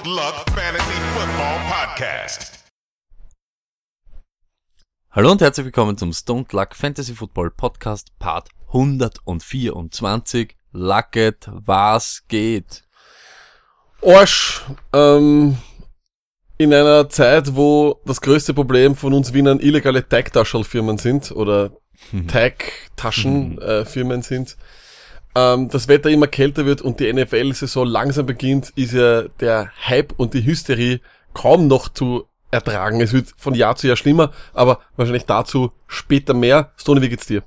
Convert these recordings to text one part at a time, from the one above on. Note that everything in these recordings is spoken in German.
Stoned Luck Fantasy Football Podcast. Hallo und herzlich willkommen zum Stone Luck Fantasy Football Podcast Part 124. Lucket, was geht? Arsch, ähm, in einer Zeit, wo das größte Problem von uns Wienern illegale Tag-Taschel-Firmen sind oder Tag-Taschen-Firmen sind, ähm, das Wetter immer kälter wird und die NFL-Saison langsam beginnt, ist ja der Hype und die Hysterie kaum noch zu ertragen. Es wird von Jahr zu Jahr schlimmer, aber wahrscheinlich dazu später mehr. Stone, wie geht's dir?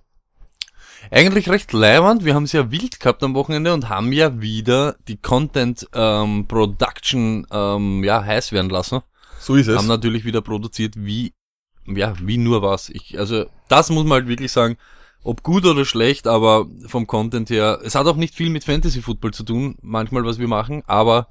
Eigentlich recht leibend. Wir haben es ja wild gehabt am Wochenende und haben ja wieder die Content ähm, Production ähm, ja heiß werden lassen. So ist es. Haben natürlich wieder produziert wie ja wie nur was. Ich also das muss man halt wirklich sagen. Ob gut oder schlecht, aber vom Content her, es hat auch nicht viel mit Fantasy Football zu tun, manchmal was wir machen, aber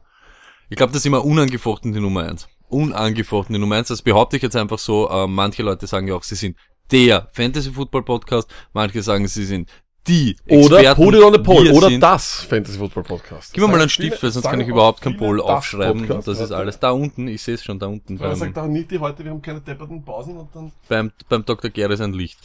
ich glaube, das ist immer unangefochten die Nummer eins. Unangefochten die Nummer eins. Das behaupte ich jetzt einfach so. Äh, manche Leute sagen ja auch, sie sind der Fantasy Football Podcast. Manche sagen, sie sind die Oder Experten. Put it on the Poll. Oder sind- das Fantasy Football Podcast. Gib mir mal einen Stift, weil sonst kann ich überhaupt auch kein viele Poll aufschreiben. Podcast. Das ist alles. Da unten, ich sehe es schon da unten Ja, beim, sagt auch Niti heute, wir haben keine depperten Pausen und dann. beim, beim Dr. Geres ein Licht.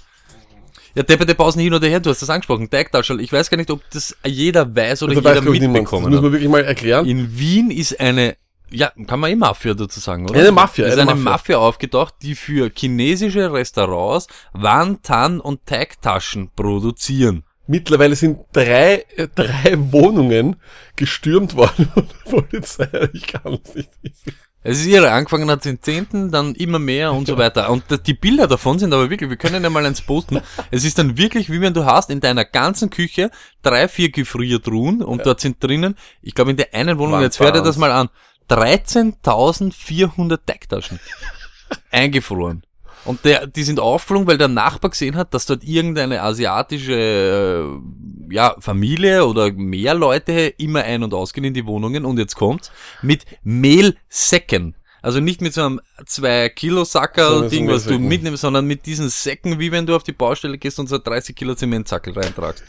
Ja, depperte Pausen hin oder her, du hast das angesprochen. Tagtaschel. Ich weiß gar nicht, ob das jeder weiß oder Also weiß, jeder niemand. Das muss man wirklich mal erklären. In Wien ist eine, ja, kann man eh Mafia dazu sagen, oder? Eine Mafia, Es ist eine eine Mafia. Mafia. aufgetaucht, die für chinesische Restaurants Wantan und Teigtaschen produzieren. Mittlerweile sind drei, äh, drei Wohnungen gestürmt worden von der Polizei. Ich kann es nicht. Es ist ihre, angefangen hat den 10., dann immer mehr und so weiter. Und die Bilder davon sind aber wirklich, wir können ja mal eins posten. Es ist dann wirklich, wie wenn du hast in deiner ganzen Küche drei, vier Gefriertruhen und dort sind drinnen, ich glaube in der einen Wohnung, jetzt hört ihr das mal an, 13.400 Teigtaschen. Eingefroren. Und der, die sind aufgeflogen, weil der Nachbar gesehen hat, dass dort irgendeine asiatische äh, ja, Familie oder mehr Leute immer ein- und ausgehen in die Wohnungen und jetzt kommt's mit Mehlsäcken. Also nicht mit so einem 2 Kilo Sackerl Sondern so Ding, was du mitnimmst, sondern mit diesen Säcken, wie wenn du auf die Baustelle gehst und so 30 Kilo Zementsackel reintragst.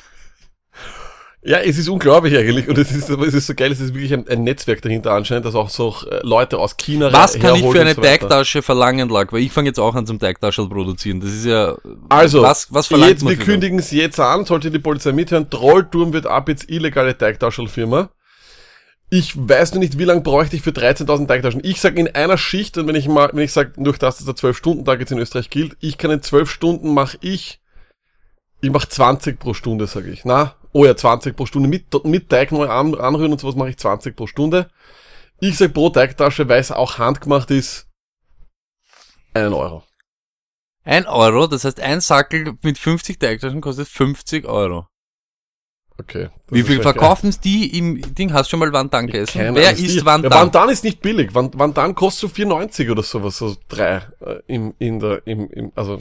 Ja, es ist unglaublich eigentlich. Und es ist, es ist so geil, es ist wirklich ein, ein Netzwerk dahinter anscheinend, dass auch so äh, Leute aus China Was kann ich für eine so. Teigtasche verlangen, Lack? Weil ich fange jetzt auch an zum Teigtaschel produzieren. Das ist ja, Also, was, was verlangt jetzt, man wir kündigen es jetzt an, sollte die Polizei mithören. Trollturm wird ab jetzt illegale Teigtaschelfirma. Ich weiß nur nicht, wie lange bräuchte ich für 13.000 Teigtaschen. Ich sag in einer Schicht, und wenn ich mal, wenn ich sage, durch das, dass der 12-Stunden-Tag jetzt in Österreich gilt, ich kann in 12 Stunden mache ich, ich mache 20 pro Stunde, sage ich. Na, oh ja, 20 pro Stunde. Mit, mit Teig neu an, anrühren und sowas mache ich 20 pro Stunde. Ich sag pro Teigtasche, weil es auch handgemacht ist, einen Euro. Ein Euro, das heißt ein Sackel mit 50 Teigtaschen kostet 50 Euro. Okay. Wie viel verkaufen die im Ding? Hast du schon mal Wantan gegessen? Keine Wer Ahnung, isst Wantan? Ja, Wantan ist nicht billig. Wan- Wantan kostet so 4,90 oder sowas, so drei äh, im, in der, im, im, also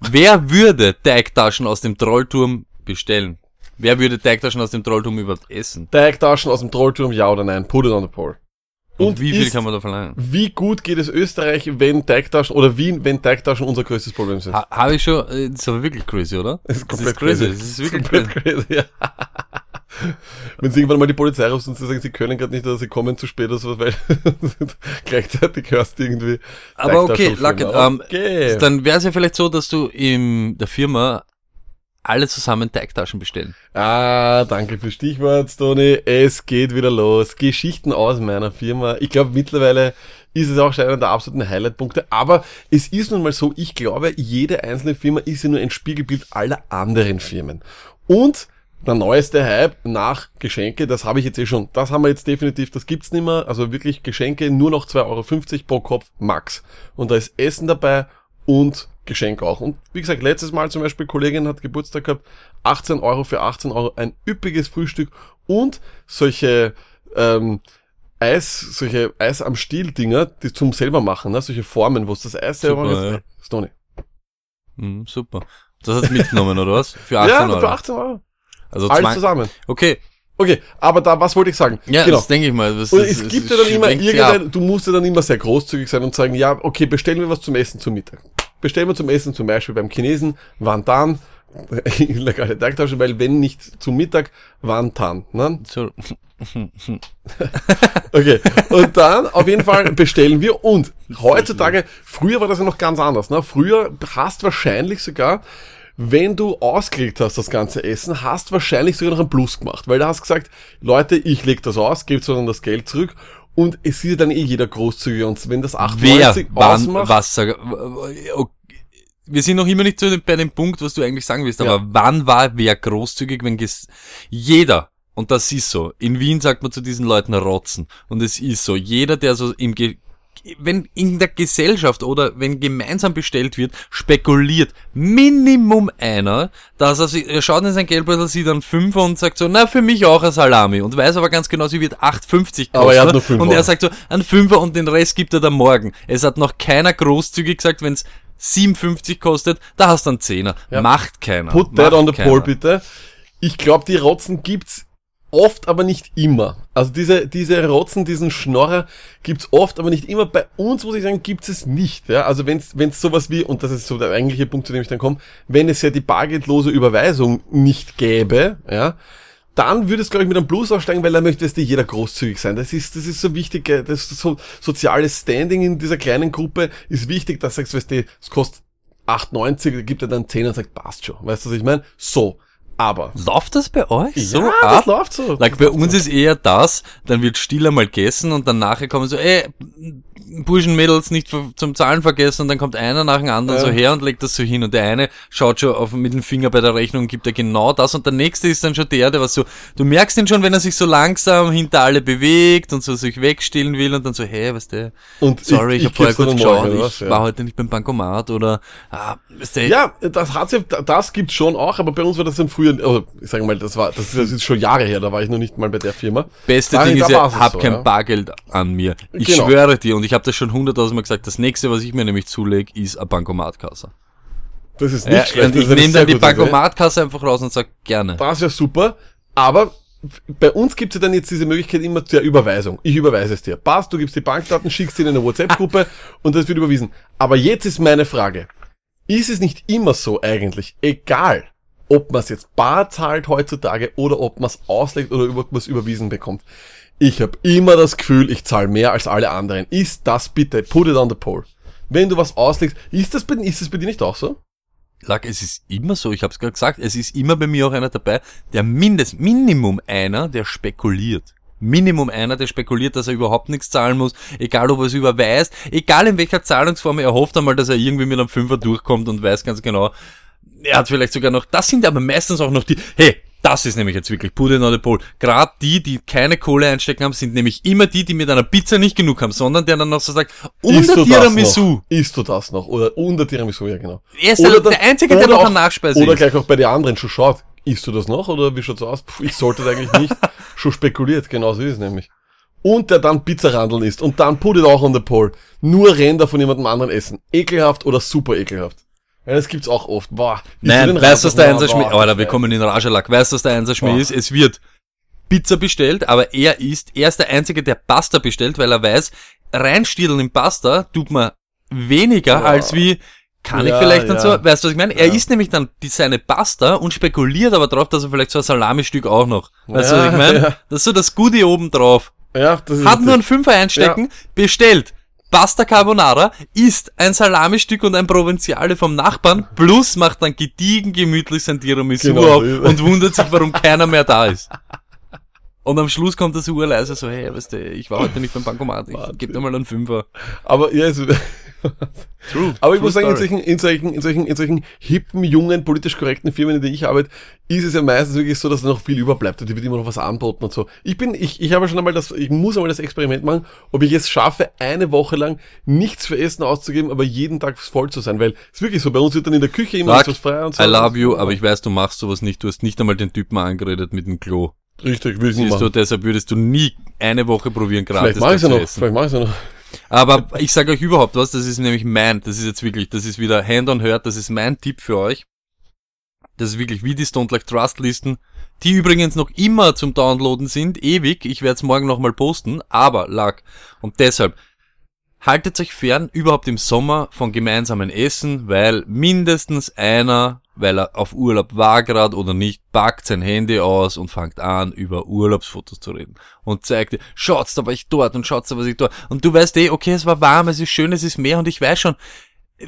Wer würde Teigtaschen aus dem Trollturm bestellen? Wer würde Teigtaschen aus dem Trollturm überhaupt essen? Teigtaschen aus dem Trollturm, ja oder nein? Put it on the poll. Und, wie viel ist- kann man da verlangen? Wie gut geht es Österreich, wenn Teigtaschen, oder Wien, wenn Teigtaschen unser größtes Problem sind? Ha, Habe ich schon, äh, das ist aber wirklich crazy, oder? Das ist Das ist crazy, das ist wirklich komplett crazy. ja. Wenn sie irgendwann mal die Polizei ruft und sie sagen, sie können gerade nicht oder sie kommen zu spät oder so, weil gleichzeitig hörst du irgendwie. Aber okay. Lucky, ähm, okay. Dann wäre es ja vielleicht so, dass du in der Firma alle zusammen Teigtaschen bestellen. Ah, danke für Stichwort, Toni. Es geht wieder los. Geschichten aus meiner Firma. Ich glaube, mittlerweile ist es auch schon einer der absoluten Highlight-Punkte. Aber es ist nun mal so, ich glaube, jede einzelne Firma ist ja nur ein Spiegelbild aller anderen Firmen. Und der neueste Hype nach Geschenke, das habe ich jetzt eh schon, das haben wir jetzt definitiv, das gibt's nicht mehr. Also wirklich Geschenke nur noch 2,50 Euro pro Kopf max. Und da ist Essen dabei und Geschenk auch. Und wie gesagt, letztes Mal zum Beispiel, Kollegin hat Geburtstag gehabt, 18 Euro für 18 Euro, ein üppiges Frühstück und solche ähm, Eis, solche Eis am Stiel Dinger, die zum selber machen, ne? solche Formen, wo es das Eis selber Super, macht. Stony. Hm, super. Das hast du mitgenommen, oder was? Für 18 Ja, Euro. für 18 Euro. Also Alles 20 zusammen. Okay, Okay, aber da, was wollte ich sagen? ja, genau. das denke ich mal. Das, Und es das gibt ja dann immer irgendein, du musst ja dann immer sehr großzügig sein und sagen, ja, okay, bestellen wir was zum Essen zum Mittag. Bestellen wir zum Essen zum Beispiel beim Chinesen Wantan, illegale Teigtasche, weil wenn nicht zum Mittag, Wantan. Ne? So, Okay, und dann auf jeden Fall bestellen wir und heutzutage, früher war das ja noch ganz anders, ne? Früher hast wahrscheinlich sogar, wenn du ausgelegt hast, das ganze Essen, hast wahrscheinlich sogar noch einen Plus gemacht, weil du hast gesagt, Leute, ich leg das aus, gebt so dann das Geld zurück und es ist ja dann eh jeder großzügig und wenn das Wer 98 wann ausmacht, was sag, okay. wir sind noch immer nicht dem, bei dem Punkt, was du eigentlich sagen willst, Ja. aber wann war wer großzügig, wenn jeder, und das ist so, in Wien sagt man zu diesen Leuten rotzen, und es ist so, jeder, der so im Ge wenn in der Gesellschaft oder wenn gemeinsam bestellt wird, spekuliert Minimum einer, dass er, sich, er schaut in sein Geldbeutel, sieht dann Fünfer und sagt so, na, für mich auch ein Salami und weiß aber ganz genau, sie wird 8,50 kosten. Aber er hat nur fünf Und er sagt so, ein Fünfer und den Rest gibt er dann morgen. Es hat noch keiner großzügig gesagt, wenn es 57 kostet, da hast du einen Zehner. Macht keiner. Put Macht that on the keiner. poll, bitte. Ich glaube, die Rotzen gibt's oft, aber nicht immer. Also diese, diese Rotzen, diesen Schnorrer gibt's oft, aber nicht immer. Bei uns, muss ich sagen, gibt's es nicht. Ja? Also wenn's wenn's sowas wie, und das ist so der eigentliche Punkt, zu dem ich dann komme, wenn es ja die bargeldlose Überweisung nicht gäbe, ja, dann würde es, glaube ich, mit einem Plus aussteigen, weil da möchte es dir jeder großzügig sein. Das ist, das ist so wichtig, äh, das so soziales Standing in dieser kleinen Gruppe ist wichtig, dass du sagst, weißt du, es kostet 8,90, gibt er dann 10 und sagt, passt schon. Weißt du, was ich meine? So. Aber. Läuft das bei euch so ja, ab? das läuft so. Like, bei uns ist eher das, dann wird still einmal gegessen und dann nachher kommen so, ey, Burschen, Mädels nicht zum Zahlen vergessen und dann kommt einer nach dem anderen Ja. so her und legt das so hin und der eine schaut schon auf mit dem Finger bei der Rechnung und gibt er genau das und der nächste ist dann schon der, der was so, du merkst ihn schon, wenn er sich so langsam hinter alle bewegt und so sich wegstillen will und dann so, hey, was der, Und sorry, ich, ich- hab vorher ich geb's kurz dir dann geschaut, ich was? Ja. war heute nicht beim Bankomat oder, ah, weißt du, Ja, das hat's ja, das gibt's schon auch, aber bei uns war das dann früher, also ich sage mal, das war, das ist, ist schon Jahre her, da war ich noch nicht mal bei der Firma. Beste Ding ist ja, hab so, kein ja. Bargeld an mir. Ich Genau. schwöre dir, und ich habe das schon hunderttausendmal gesagt, das nächste, was ich mir nämlich zulege, ist eine Bankomatkasse. Das ist nicht Ja, schlecht. und ich nehme dann die. Bankomatkasse einfach raus und sag gerne. Das ist ja super, aber bei uns gibt's ja dann jetzt diese Möglichkeit immer der Überweisung. Ich überweise es dir. Passt, du gibst die Bankdaten, schickst sie in eine WhatsApp-Gruppe und das wird überwiesen. Aber jetzt ist meine Frage. Ist es nicht immer so eigentlich, egal, ob man es jetzt bar zahlt heutzutage oder ob man es auslegt oder ob man es überwiesen bekommt? Ich habe immer das Gefühl, ich zahle mehr als alle anderen. Ist das bitte, put it on the poll. Wenn du was auslegst, ist das bei, ist das bei dir nicht auch so? Lag, es ist immer so, ich habe es gerade gesagt, es ist immer bei mir auch einer dabei, der mindest, Minimum einer, der spekuliert. Minimum einer, der spekuliert, dass er überhaupt nichts zahlen muss, egal ob er es überweist, egal in welcher Zahlungsform, er hofft einmal, dass er irgendwie mit einem Fünfer durchkommt und weiß ganz genau, er hat vielleicht sogar noch, das sind aber meistens auch noch die, hey, das ist nämlich jetzt wirklich it on the pole. Gerade die, die keine Kohle einstecken haben, sind nämlich immer die, die mit einer Pizza nicht genug haben, sondern der dann noch so sagt, unter Tiramisu. Isst du das noch? Oder unter Tiramisu, ja genau. Er ist der- der Einzige, der oder noch eine Nachspeise Oder isst. gleich auch bei den anderen schon schaut. Isst du das noch? Oder wie schaut's aus? Puh, ich sollte das eigentlich nicht. schon spekuliert, genau so ist es nämlich. Und der dann Pizzarandeln isst. Und dann put it auch on the pole. Nur Ränder von jemandem anderen essen. Ekelhaft oder super ekelhaft. Ja, das gibt's auch oft. Boah. Nein, weißt du, was der Rand- Einser Schmäh, Boah, Alter, wir kommen in Rajalak, weißt du, was der Einser Schmäh Boah. ist? Es wird Pizza bestellt, aber er ist, er ist der Einzige, der Pasta bestellt, weil er weiß, reinstiedeln in Pasta tut man weniger Ja. als wie, kann Ja, ich vielleicht und ja. so, weißt du, was ich meine? Er isst nämlich dann die, seine Pasta und spekuliert aber drauf, dass er vielleicht so ein Salamistück auch noch, weißt du, was ich meine? Das ist so das Goodie oben drauf. Ja, das ist Hat nur einen richtig. Fünfer einstecken, bestellt. Pasta Carbonara, isst ein Salamistück und ein Provinziale vom Nachbarn, plus macht dann gediegen gemütlich sein Tiramisu Genau auf und wundert sich, warum keiner mehr da ist. Und am Schluss kommt das urleise so, hey, weißt du, ich war heute nicht beim Bankomat, ich geb dir mal einen Fünfer. Aber ja, es, True. Aber ich True muss sagen, in solchen, in solchen, in solchen, in solchen hippen, jungen, politisch korrekten Firmen, in denen ich arbeite, ist es ja meistens wirklich so, dass da noch viel überbleibt und die wird immer noch was anboten und so. Ich bin, ich, ich habe schon einmal das, ich muss einmal das Experiment machen, ob ich es schaffe, eine Woche lang nichts für Essen auszugeben, aber jeden Tag voll zu sein, weil es ist wirklich so, bei uns wird dann in der Küche immer Sag, was frei und so. I love you, aber ich weiß, du machst sowas nicht. Du hast nicht einmal den Typen angeredet mit dem Klo. Richtig, will ich nicht Siehst du, machen. deshalb würdest du nie eine Woche probieren, gratis Vielleicht mache ich da ja zu noch, essen. vielleicht mache ich ja noch. Aber ich sage euch überhaupt was, das ist nämlich mein, das ist jetzt wirklich, das ist wieder Hand on Hurt, das ist mein Tipp für euch. Das ist wirklich wie die Stone Like Trust Listen, die übrigens noch immer zum Downloaden sind, ewig. Ich werde es morgen nochmal posten, aber lag. Und deshalb, haltet euch fern überhaupt im Sommer von gemeinsamen Essen, weil mindestens einer weil er auf Urlaub war gerade oder nicht, packt sein Handy aus und fängt an, über Urlaubsfotos zu reden. Und zeigt dir, schaut's, da war ich dort und schaut's, da war ich dort. Und du weißt eh, okay, es war warm, es ist schön, es ist Meer und ich weiß schon,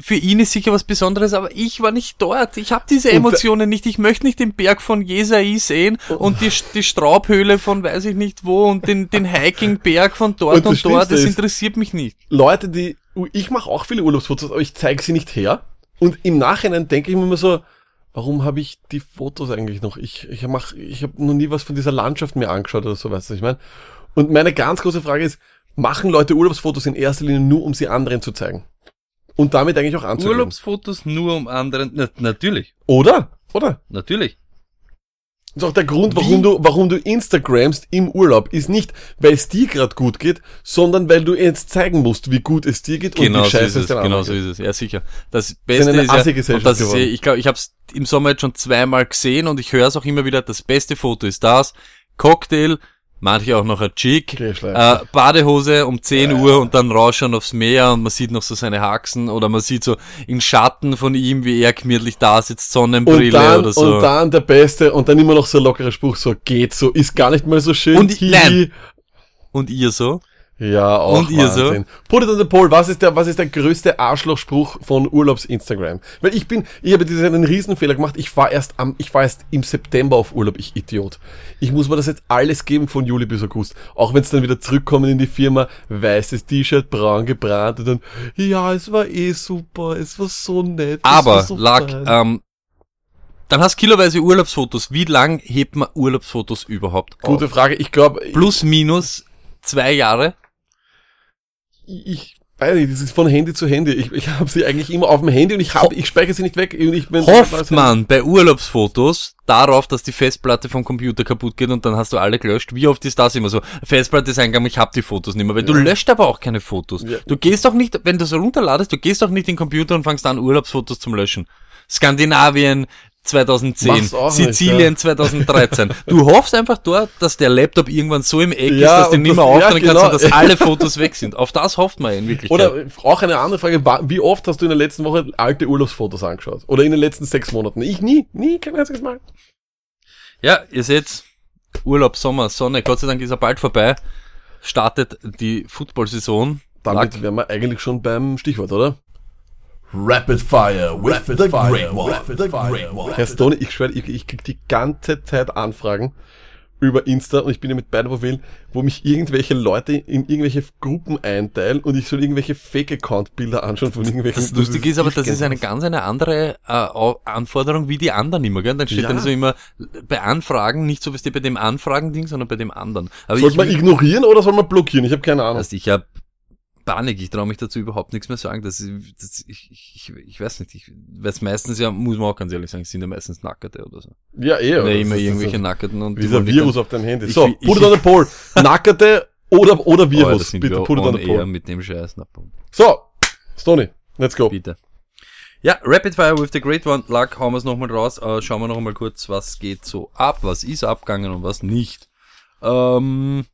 für ihn ist sicher was Besonderes, aber ich war nicht dort. Ich habe diese Emotionen nicht. Ich möchte nicht den Berg von Jesai sehen und die, die Straubhöhle von weiß ich nicht wo und den, den Hikingberg von dort Und und, dort. Das interessiert mich nicht. Leute, die, ich mache auch viele Urlaubsfotos, aber ich zeige sie nicht her. Und im Nachhinein denke ich mir immer so, warum habe ich die Fotos eigentlich noch? Ich, ich mach, ich habe noch nie was von dieser Landschaft mir angeschaut oder so, weißt du, was ich meine? Und meine ganz große Frage ist, machen Leute Urlaubsfotos in erster Linie nur, um sie anderen zu zeigen? Und damit eigentlich auch anzugeben. Urlaubsfotos nur um anderen. Na, natürlich, Oder? Oder? natürlich. Das ist auch der Grund, Wie? warum du, warum du Instagramst im Urlaub, ist nicht, weil es dir gerade gut geht, sondern weil du jetzt zeigen musst, wie gut es dir geht Genau und wie so scheiße ist es den Genau so ist es. Ja, sicher. Das Beste eine ist ja, und das ist, ich glaube, ich habe es im Sommer jetzt schon zweimal gesehen und ich höre es auch immer wieder. Das beste Foto ist das. Cocktail, manche auch noch ein Chick, äh, Badehose um 10 Uhr und dann rausschauen aufs Meer und man sieht noch so seine Haxen oder man sieht so in Schatten von ihm, wie er gemütlich da sitzt, Sonnenbrille Und dann, oder so. und dann der Beste und dann immer noch so ein lockerer Spruch, so geht so, ist gar nicht mal so schön. Und- nein. und ihr so? Ja, auch Und ihr so? Wahnsinn. Put it on the poll, was ist der, was ist der größte Arschlochspruch von Urlaubs-Instagram? Weil ich bin, ich habe diesen einen Riesenfehler gemacht, ich war erst am, ich war erst im September auf Urlaub, ich Idiot. Ich muss mir das jetzt alles geben von Juli bis August. Auch wenn es dann wieder zurückkommen in die Firma, weißes T-Shirt, braun gebrannt und dann, ja, es war eh super, es war so nett. Aber, so lag, fein. ähm, dann hast kiloweise Urlaubsfotos. Wie lang hebt man Urlaubsfotos überhaupt auf? Gute Frage, ich glaube, Plus, minus zwei Jahre. Ich, weiß nicht, das ist von Handy zu Handy. Ich, ich habe sie eigentlich immer auf dem Handy und ich habe, ich speichere sie nicht weg. Und ich bin, Hofft man bei Urlaubsfotos darauf, dass die Festplatte vom Computer kaputt geht und dann hast du alle gelöscht. Wie oft ist das immer so? Festplatte ist eingegangen, ich hab die Fotos nicht mehr. Weil du löscht aber auch keine Fotos. Ja. Du gehst doch nicht, wenn du so runterladest, du gehst doch nicht in den Computer und fängst an, Urlaubsfotos zum Löschen. Skandinavien 2010, Mach's auch nicht, Sizilien 2013. Du hoffst einfach dort, dass der Laptop irgendwann so im Eck ist, Ja, dass du nicht mehr ja, aufdrehen kannst genau. und dass alle Fotos weg sind. Auf das hofft man in Wirklichkeit. Oder auch eine andere Frage, wie oft hast du in der letzten Woche alte Urlaubsfotos angeschaut? Oder in den letzten sechs Monaten? Ich nie, nie, kein einziges Mal. Ja, ihr seht, Urlaub, Sommer, Sonne, Gott sei Dank ist er bald vorbei. Startet die Football-Saison. Damit wären wir eigentlich schon beim Stichwort, oder? Rapid Fire with the Great One. With the Great One. Herr Stone, ich schwöre, ich, ich krieg die ganze Zeit Anfragen über Insta und ich bin ja mit beiden Profilen, wo mich irgendwelche Leute in irgendwelche Gruppen einteilen und ich soll irgendwelche Fake-Account-Bilder anschauen von irgendwelchen... Das Lustige ist aber, das ist eine ganz eine andere äh, Anforderung wie die anderen immer, gell? Dann steht Ja. dann so immer bei Anfragen, nicht so wie bei dem Anfragen-Ding, sondern bei dem anderen. Aber Sollte ich, man ignorieren oder soll man blockieren? Ich habe keine Ahnung. also ich habe Panik, ich traue mich dazu überhaupt nichts mehr sagen. Das, das ich, ich, ich weiß nicht, ich weiß meistens ja, muss man auch ganz ehrlich sagen, sind ja meistens Nackerte oder so. Ja, eh. Aber das immer irgendwelche Nackerten und wollen nicht Virus auf deinem Handy. Ich- So, ich- put it on the poll. Nackerte oder, oder Oh, Virus. das sind Bitte, put it on the poll. mit dem Scheiß. So, Stony, let's go. Bitte. Ja, Rapid Fire with the Great One Luck, hauen wir es nochmal raus. Äh, schauen wir noch mal kurz, was geht so ab, was ist abgegangen und was nicht. Ähm,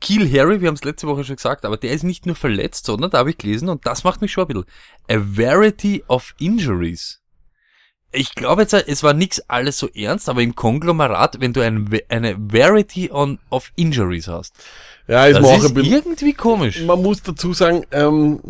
Kiel Harry, wir haben es letzte Woche schon gesagt, aber der ist nicht nur verletzt, sondern da habe ich gelesen und das macht mich schon ein bisschen. A Variety of Injuries. Ich glaube jetzt, es war nix alles so ernst, aber im Konglomerat, wenn du ein, eine Variety on, of Injuries hast, Ja, ist das mir auch ein ist bisschen, irgendwie komisch. man muss dazu sagen, ähm,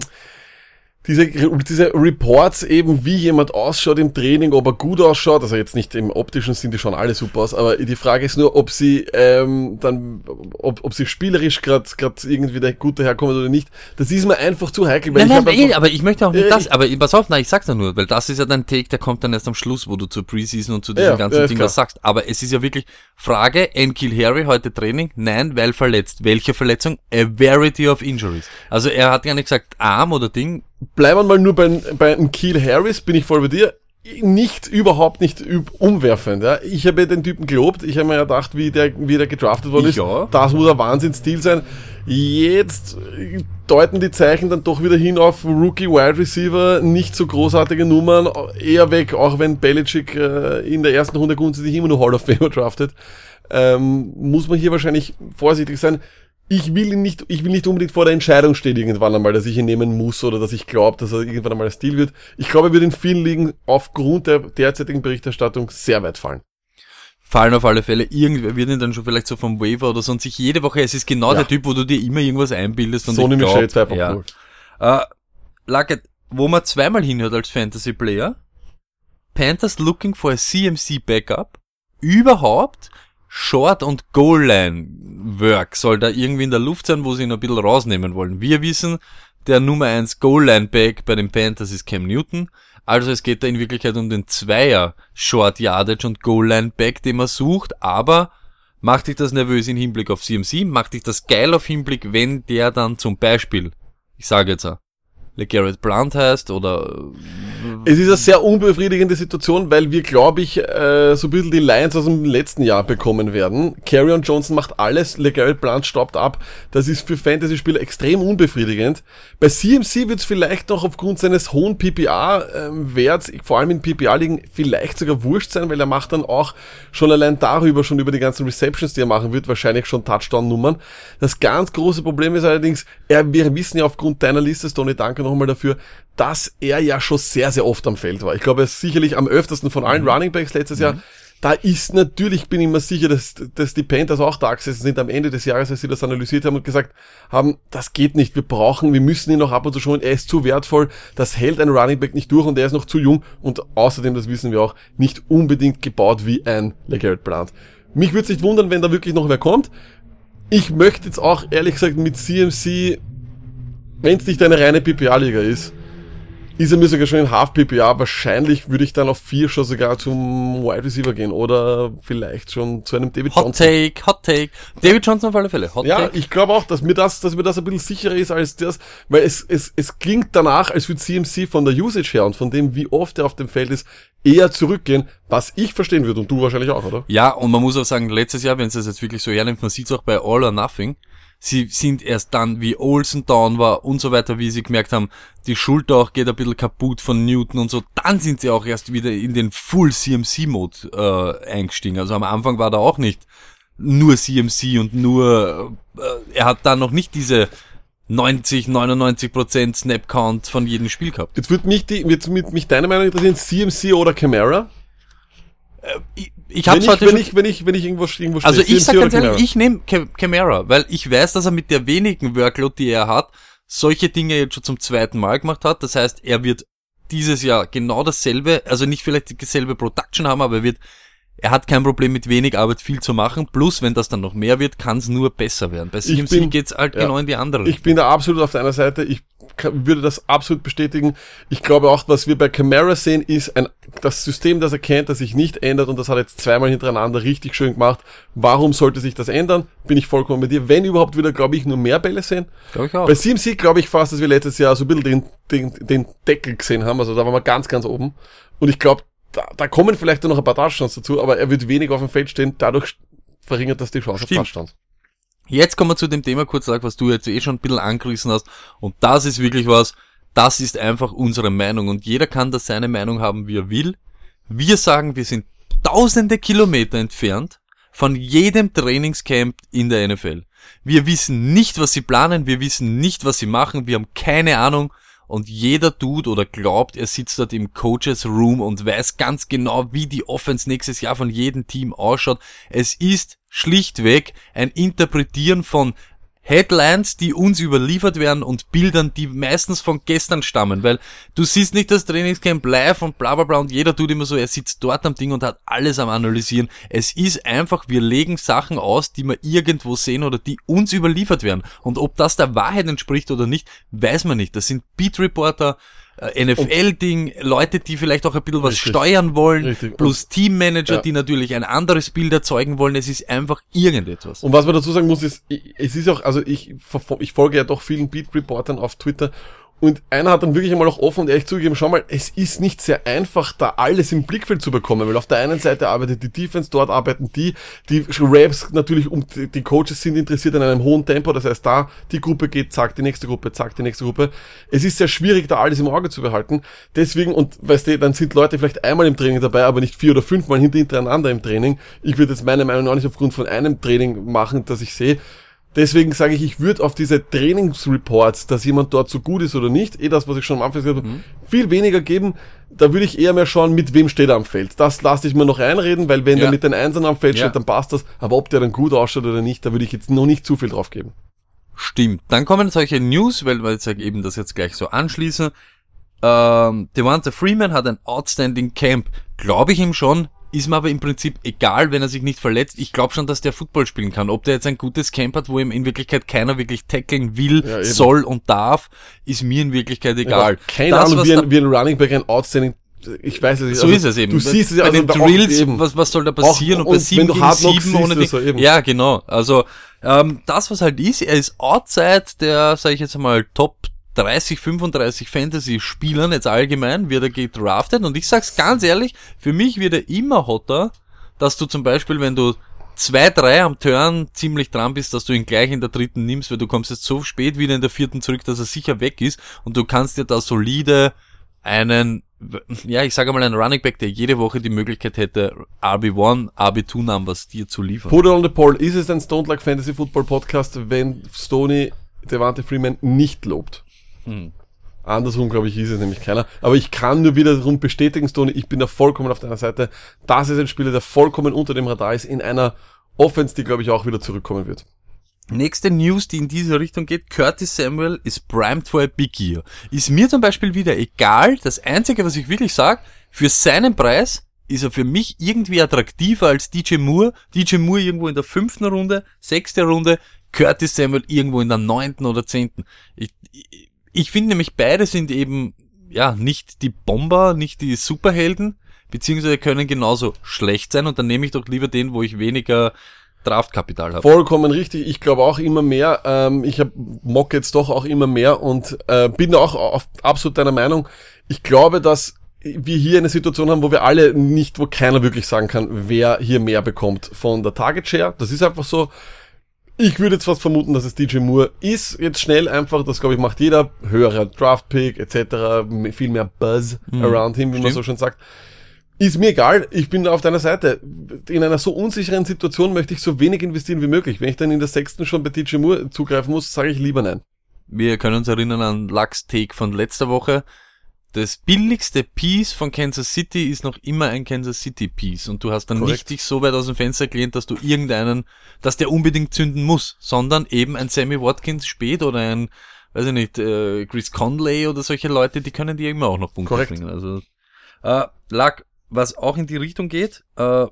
diese, diese Reports eben, wie jemand ausschaut im Training, ob er gut ausschaut, also jetzt nicht im optischen sind die schon alle super aus, aber die Frage ist nur, ob sie ähm, dann, ob, ob sie spielerisch gerade irgendwie da gut daherkommen oder nicht. Das ist mir einfach zu heikel, weil Nein, ich nein, eh, einfach- aber ich möchte auch nicht Äh, das, aber pass auf, nein, ich sag's ja nur, weil das ist ja dein Take, der kommt dann erst am Schluss, wo du zur Preseason und zu diesem Ja, ganzen ja, Ding klar. was sagst. Aber es ist ja wirklich Frage, Enkil Harry heute Training? Nein, weil verletzt. Welche Verletzung? A variety of injuries. Also er hat ja nicht gesagt Arm oder Ding. Bleiben wir mal nur bei, bei einem Kiel Harris, bin ich voll bei dir. Nicht, überhaupt nicht umwerfend. Ja. Ich habe ja den Typen gelobt. Ich habe mir gedacht, wie der, wie der gedraftet worden ist. Ja. Das muss ein Wahnsinnsstil sein. Jetzt äh, deuten die Zeichen dann doch wieder hin auf Rookie Wide Receiver, nicht so großartige Nummern, eher weg, auch wenn Belichick äh, in der ersten Runde grundsätzlich immer nur Hall of Famer draftet. Ähm, muss man hier wahrscheinlich vorsichtig sein. Ich will ihn nicht, ich will nicht unbedingt vor der Entscheidung stehen irgendwann einmal, dass ich ihn nehmen muss oder dass ich glaube, dass er irgendwann einmal ein Stil wird. Ich glaube, er wird in vielen Ligen aufgrund der derzeitigen Berichterstattung sehr weit fallen. Fallen auf alle Fälle. Irgendwer wird ihn dann schon vielleicht so vom Waiver oder so und sich jede Woche, es ist genau Ja. der Typ, wo du dir immer irgendwas einbildest und Sony ich Michel glaub, 2.0. ja. Äh, Luckett, wo man zweimal hinhört als Fantasy Player, Panthers looking for a CMC Backup, überhaupt Short und Goal Line Work soll da irgendwie in der Luft sein, wo sie ihn ein bisschen rausnehmen wollen. Wir wissen, der Nummer 1 Goal Line Back bei den Panthers ist Cam Newton. Also es geht da in Wirklichkeit um den Zweier Short Yardage und Goal Line Back, den man sucht, aber macht dich das nervös im Hinblick auf CMC, macht dich das geil auf Hinblick, wenn der dann zum Beispiel, ich sage jetzt auch, LeGarrette Blunt heißt oder Es ist eine sehr unbefriedigende Situation, weil wir, glaube ich, äh, so ein bisschen die Lions aus dem letzten Jahr bekommen werden. Carrion Johnson macht alles, LeGarrette Blunt stoppt ab. Das ist für Fantasy-Spieler extrem unbefriedigend. Bei CMC wird es vielleicht noch aufgrund seines hohen PPA-Werts, vor allem in PPA-Ligen, vielleicht sogar wurscht sein, weil er macht dann auch schon allein darüber, schon über die ganzen Receptions, die er machen wird, wahrscheinlich schon Touchdown-Nummern. Das ganz große Problem ist allerdings, er, wir wissen ja aufgrund deiner Liste, Tony, danke nochmal dafür, dass er ja schon sehr, sehr oft am Feld war. Ich glaube, er ist sicherlich am öftesten von allen Running Backs letztes Jahr. Da ist natürlich, bin ich mir sicher, dass, dass die Panthers auch da gesessen sind am Ende des Jahres, als sie das analysiert haben und gesagt haben, das geht nicht, wir brauchen, wir müssen ihn noch ab und zu schon, er ist zu wertvoll, das hält ein Running Back nicht durch und er ist noch zu jung und außerdem, das wissen wir auch, nicht unbedingt gebaut wie ein LeGarrette Blunt. Mich würde es nicht wundern, wenn da wirklich noch wer kommt. Ich möchte jetzt auch, ehrlich gesagt, mit CMC wenn es nicht eine reine PPA-Liga ist, ist er mir sogar schon in Half-PPA. Wahrscheinlich würde ich dann auf vier schon sogar zum Wide Receiver gehen oder vielleicht schon zu einem David Hot Johnson. Take, Hot Take. David Johnson auf alle Fälle. Hot Ja, Take. ich glaube auch, dass mir das, dass mir das ein bisschen sicherer ist als das, weil es, es, es klingt danach, als würde CMC von der Usage her und von dem, wie oft er auf dem Feld ist, eher zurückgehen, was ich verstehen würde und du wahrscheinlich auch, oder? Ja, und man muss auch sagen, letztes Jahr, wenn es das jetzt wirklich so hernimmt, man sieht es auch bei All or Nothing, sie sind erst dann, wie Olsen down war und so weiter, wie sie gemerkt haben, die Schulter auch geht ein bisschen kaputt von Newton und so, dann sind sie auch erst wieder in den Full CMC-Mode äh, eingestiegen. Also am Anfang war da auch nicht nur CMC und nur, äh, er hat dann noch nicht diese 90, 99 Prozent Snap Count von jedem Spiel gehabt. Jetzt würde mich die, jetzt mit mich deine Meinung interessieren, CMC oder Camara? Ich, ich Wenn hab's ich, heute wenn ich, wenn ich, wenn ich irgendwo, irgendwo Also ich sag ganz ehrlich, ich nehme Cam Camara, weil ich weiß, dass er mit der wenigen Workload, die er hat, solche Dinge jetzt schon zum zweiten Mal gemacht hat. Das heißt, er wird dieses Jahr genau dasselbe, also nicht vielleicht dieselbe Production haben, aber er wird, er hat kein Problem mit wenig Arbeit viel zu machen. Plus, wenn das dann noch mehr wird, kann es nur besser werden. Bei CMC bin- geht's halt ja. genau in die andere. Ich bin da absolut auf deiner Seite. Ich würde das absolut bestätigen. Ich glaube auch, was wir bei Camara sehen, ist ein, das System, das er kennt, das sich nicht ändert und das hat jetzt zweimal hintereinander richtig schön gemacht. Warum sollte sich das ändern? Bin ich vollkommen bei dir. Wenn überhaupt wieder, glaube ich, nur mehr Bälle sehen. Glaube ich auch. Bei CMC glaube ich fast, dass wir letztes Jahr so ein bisschen den, den, den Deckel gesehen haben. Also da waren wir ganz, ganz oben. Und ich glaube, da, da kommen vielleicht noch ein paar Touchdowns dazu, aber er wird wenig auf dem Feld stehen. Dadurch verringert das die Chance Stimmt. auf Touchdowns. Jetzt kommen wir zu dem Thema kurz, was du jetzt eh schon ein bisschen angerissen hast. Und das ist wirklich was, das ist einfach unsere Meinung. Und jeder kann da seine Meinung haben, wie er will. Wir sagen, wir sind tausende Kilometer entfernt von jedem Trainingscamp in der NFL. Wir wissen nicht, was sie planen, wir wissen nicht, was sie machen, wir haben keine Ahnung. Und jeder tut oder glaubt, er sitzt dort im Coaches Room und weiß ganz genau, wie die Offense nächstes Jahr von jedem Team ausschaut. Es ist schlichtweg ein Interpretieren von Headlines, die uns überliefert werden und Bildern, die meistens von gestern stammen, weil du siehst nicht das Trainingscamp live und bla bla bla und jeder tut immer so, er sitzt dort am Ding und hat alles am Analysieren. Es ist einfach, wir legen Sachen aus, die wir irgendwo sehen oder die uns überliefert werden. Und ob das der Wahrheit entspricht oder nicht, weiß man nicht. Das sind Beat Reporter, NFL-Ding, Leute, die vielleicht auch ein bisschen was Richtig. steuern wollen, Richtig. plus Teammanager, Ja. die natürlich ein anderes Bild erzeugen wollen. Es ist einfach irgendetwas. Und was man dazu sagen muss, ist, ich- es ist auch, also ich, ich folge ja doch vielen Beat-Reportern auf Twitter und einer hat dann wirklich einmal auch offen und ehrlich zugegeben, schau mal, es ist nicht sehr einfach, da alles im Blickfeld zu bekommen, weil auf der einen Seite arbeitet die Defense, dort arbeiten die, die Raps natürlich, um, die Coaches sind interessiert an einem hohen Tempo, das heißt da, die Gruppe geht, zack, die nächste Gruppe, zack, die nächste Gruppe. Es ist sehr schwierig, da alles im Auge zu behalten. Deswegen, und weißt du, dann sind Leute vielleicht einmal im Training dabei, aber nicht vier oder fünfmal hintereinander im Training. Ich würde jetzt meine Meinung auch nicht aufgrund von einem Training machen, das ich sehe. Deswegen sage ich, ich würde auf diese Trainingsreports, dass jemand dort so gut ist oder nicht, eh das, was ich schon am Anfang gesagt habe, viel weniger geben. Da würde ich eher mehr schauen, mit wem steht er am Feld. Das lasse ich mir noch einreden, weil wenn Ja. der mit den Einsern am Feld Ja. steht, dann passt das. Aber ob der dann gut ausschaut oder nicht, da würde ich jetzt noch nicht zu viel drauf geben. Stimmt. Dann kommen solche News, weil wir jetzt eben das jetzt gleich so anschließen. Ähm, Devonta Freeman hat ein outstanding Camp. Glaube ich ihm schon. Ist mir aber im Prinzip egal, wenn er sich nicht verletzt. Ich glaube schon, dass der Football spielen kann. Ob der jetzt ein gutes Camp hat, wo ihm in Wirklichkeit keiner wirklich tackeln will, Ja, soll und darf, ist mir in Wirklichkeit egal. Aber Keine Das, Ahnung, wie ein, wie ein Running Back ein Outstanding, ich weiß es nicht. so also, ist es eben. Du siehst es ja bei also den Drills, was, was soll da passieren? Auch- und bei und sieben wenn du gegen Hard Knocks sieben ohne siehst, die, ist so. Ja, genau. Also ähm, das, was halt ist, er ist outside der, sage ich jetzt mal, Top 30, 35 Fantasy-Spielern jetzt allgemein, wird er gedraftet. Und ich sag's ganz ehrlich, für mich wird er immer hotter, dass du zum Beispiel, wenn du zwei, drei am Turn ziemlich dran bist, dass du ihn gleich in der dritten nimmst, weil du kommst jetzt so spät wieder in der vierten zurück, dass er sicher weg ist und du kannst dir da solide einen, ja, ich sage mal einen Running Back, der jede Woche die Möglichkeit hätte, RB1, RB2 Numbers dir zu liefern. Put it on the poll. Ist es ein Stone Like Fantasy Football Podcast, wenn Stoney Devante Freeman nicht lobt? Hm. Andersrum, glaube ich, ist es nämlich keiner. Aber ich kann nur wiederum bestätigen, Stoney, ich bin da vollkommen auf deiner Seite. Das ist ein Spieler, der vollkommen unter dem Radar ist, in einer Offense, die, glaube ich, auch wieder zurückkommen wird. Nächste News, die in diese Richtung geht, Curtis Samuel ist primed for a big year. Ist mir zum Beispiel wieder egal. Das Einzige, was ich wirklich sage, für seinen Preis ist er für mich irgendwie attraktiver als DJ Moore. DJ Moore irgendwo in der fünften Runde, sechste Runde, Curtis Samuel irgendwo in der neunten oder zehnten. Ich, ich, ich finde nämlich beide sind eben, ja, nicht die Bomber, nicht die Superhelden, beziehungsweise können genauso schlecht sein und dann nehme ich doch lieber den, wo ich weniger Draftkapital habe. Vollkommen richtig. Ich glaube auch immer mehr. Ähm, ich hab, mock jetzt doch auch immer mehr und äh, bin auch auf, absolut deiner Meinung. Ich glaube, dass wir hier eine Situation haben, wo wir alle nicht, wo keiner wirklich sagen kann, wer hier mehr bekommt von der Target Share. Das ist einfach so. Ich würde jetzt fast vermuten, dass es DJ Moore ist. Jetzt schnell einfach, das glaube ich macht jeder. Höherer Draft Pick etc. Viel mehr Buzz around him, wie man stimmt. so schön sagt. Ist mir egal, ich bin da auf deiner Seite. In einer so unsicheren Situation möchte ich so wenig investieren wie möglich. Wenn ich dann in der sechsten schon bei DJ Moore zugreifen muss, sage ich lieber nein. Wir können uns erinnern an Lux Take von letzter Woche. Das billigste Piece von Kansas City ist noch immer ein Kansas City Piece und du hast dann Korrekt. nicht dich so weit aus dem Fenster gelehnt, dass du irgendeinen, dass der unbedingt zünden muss, sondern eben ein Sammy Watkins spät oder ein, weiß ich nicht, äh, Chris Conley oder solche Leute, die können dir immer auch noch Punkte Korrekt. bringen. Also äh, Luck, was auch in die Richtung geht, äh,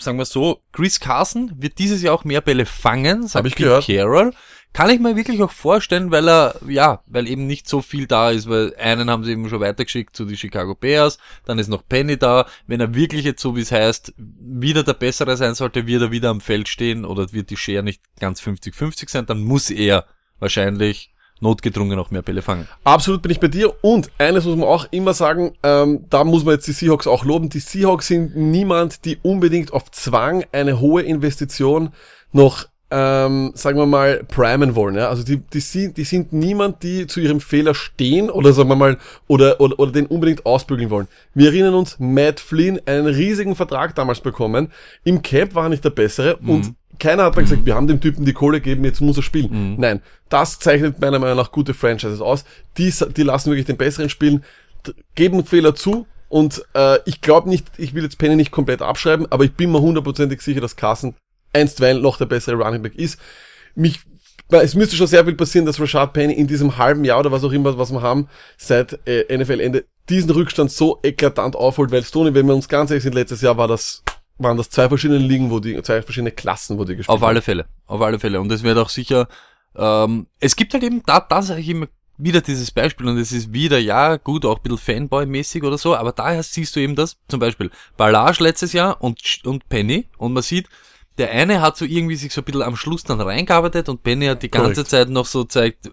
sagen wir so, Chris Carson wird dieses Jahr auch mehr Bälle fangen, sagt Hab ich Pete gehört. Carroll. Kann ich mir wirklich auch vorstellen, weil er, ja, weil eben nicht so viel da ist, weil einen haben sie eben schon weitergeschickt zu die Chicago Bears, dann ist noch Penny da. Wenn er wirklich jetzt, so wie es heißt, wieder der Bessere sein sollte, wird er wieder am Feld stehen oder wird die Share nicht ganz 50-50 sein, dann muss er wahrscheinlich notgedrungen auch mehr Bälle fangen. Absolut bin ich bei dir. Und eines muss man auch immer sagen, ähm, da muss man jetzt die Seahawks auch loben. Die Seahawks sind niemand, die unbedingt auf Zwang eine hohe Investition noch, ähm, sagen wir mal, primen wollen. Ja? Also die, die, sind, die sind niemand, die zu ihrem Fehler stehen oder sagen wir mal, oder, oder, oder den unbedingt ausbügeln wollen. Wir erinnern uns, Matt Flynn, einen riesigen Vertrag damals bekommen. Im Cap war er nicht der Bessere und keiner hat dann gesagt, wir haben dem Typen die Kohle gegeben, jetzt muss er spielen. Nein, das zeichnet meiner Meinung nach gute Franchises aus. Die, die lassen wirklich den Besseren spielen, geben Fehler zu und äh, ich glaube nicht, ich will jetzt Penny nicht komplett abschreiben, aber ich bin mir hundertprozentig sicher, dass Carson einstweilen noch der bessere Running Back ist. Mich, es müsste schon sehr viel passieren, dass Rashad Penny in diesem halben Jahr oder was auch immer, was wir haben, seit äh, NFL-Ende, diesen Rückstand so eklatant aufholt, weil Stoney, wenn wir uns ganz ehrlich sind, letztes Jahr war das, waren das zwei verschiedene Ligen, wo die, zwei verschiedene Klassen, wo die gespielt Auf alle Fälle, auf alle Fälle. Und es wird auch sicher, ähm, es gibt halt eben, da, da sage ich immer wieder dieses Beispiel und es ist wieder, ja, gut, auch ein bisschen Fanboy-mäßig oder so, aber daher siehst du eben das, zum Beispiel Ballage letztes Jahr und, und Penny und man sieht, der eine hat so irgendwie sich so ein bisschen am Schluss dann reingearbeitet und Penny hat die ganze Korrekt. Zeit noch so zeigt,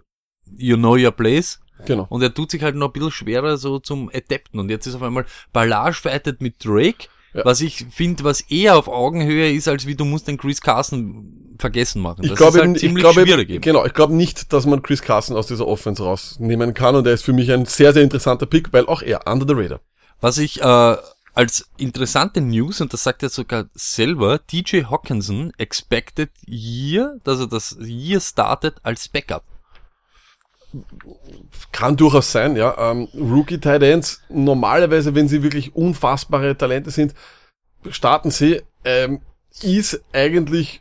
you know your place. Genau. Und er tut sich halt noch ein bisschen schwerer so zum Adapten. Und jetzt ist auf einmal Ballage fightet mit Drake, Ja. was ich finde, was eher auf Augenhöhe ist, als wie du musst den Chris Carson vergessen machen. Ich glaube, halt ich glaube, genau, ich glaube nicht, dass man Chris Carson aus dieser Offense rausnehmen kann und er ist für mich ein sehr, sehr interessanter Pick, weil auch er under the radar. Was ich äh, als interessante News, und das sagt er sogar selber, DJ Hawkinson expected year, dass er das Year startet als Backup. Kann durchaus sein, ja. Ähm, Rookie Tight Ends, normalerweise, wenn sie wirklich unfassbare Talente sind, starten sie, ähm, ist eigentlich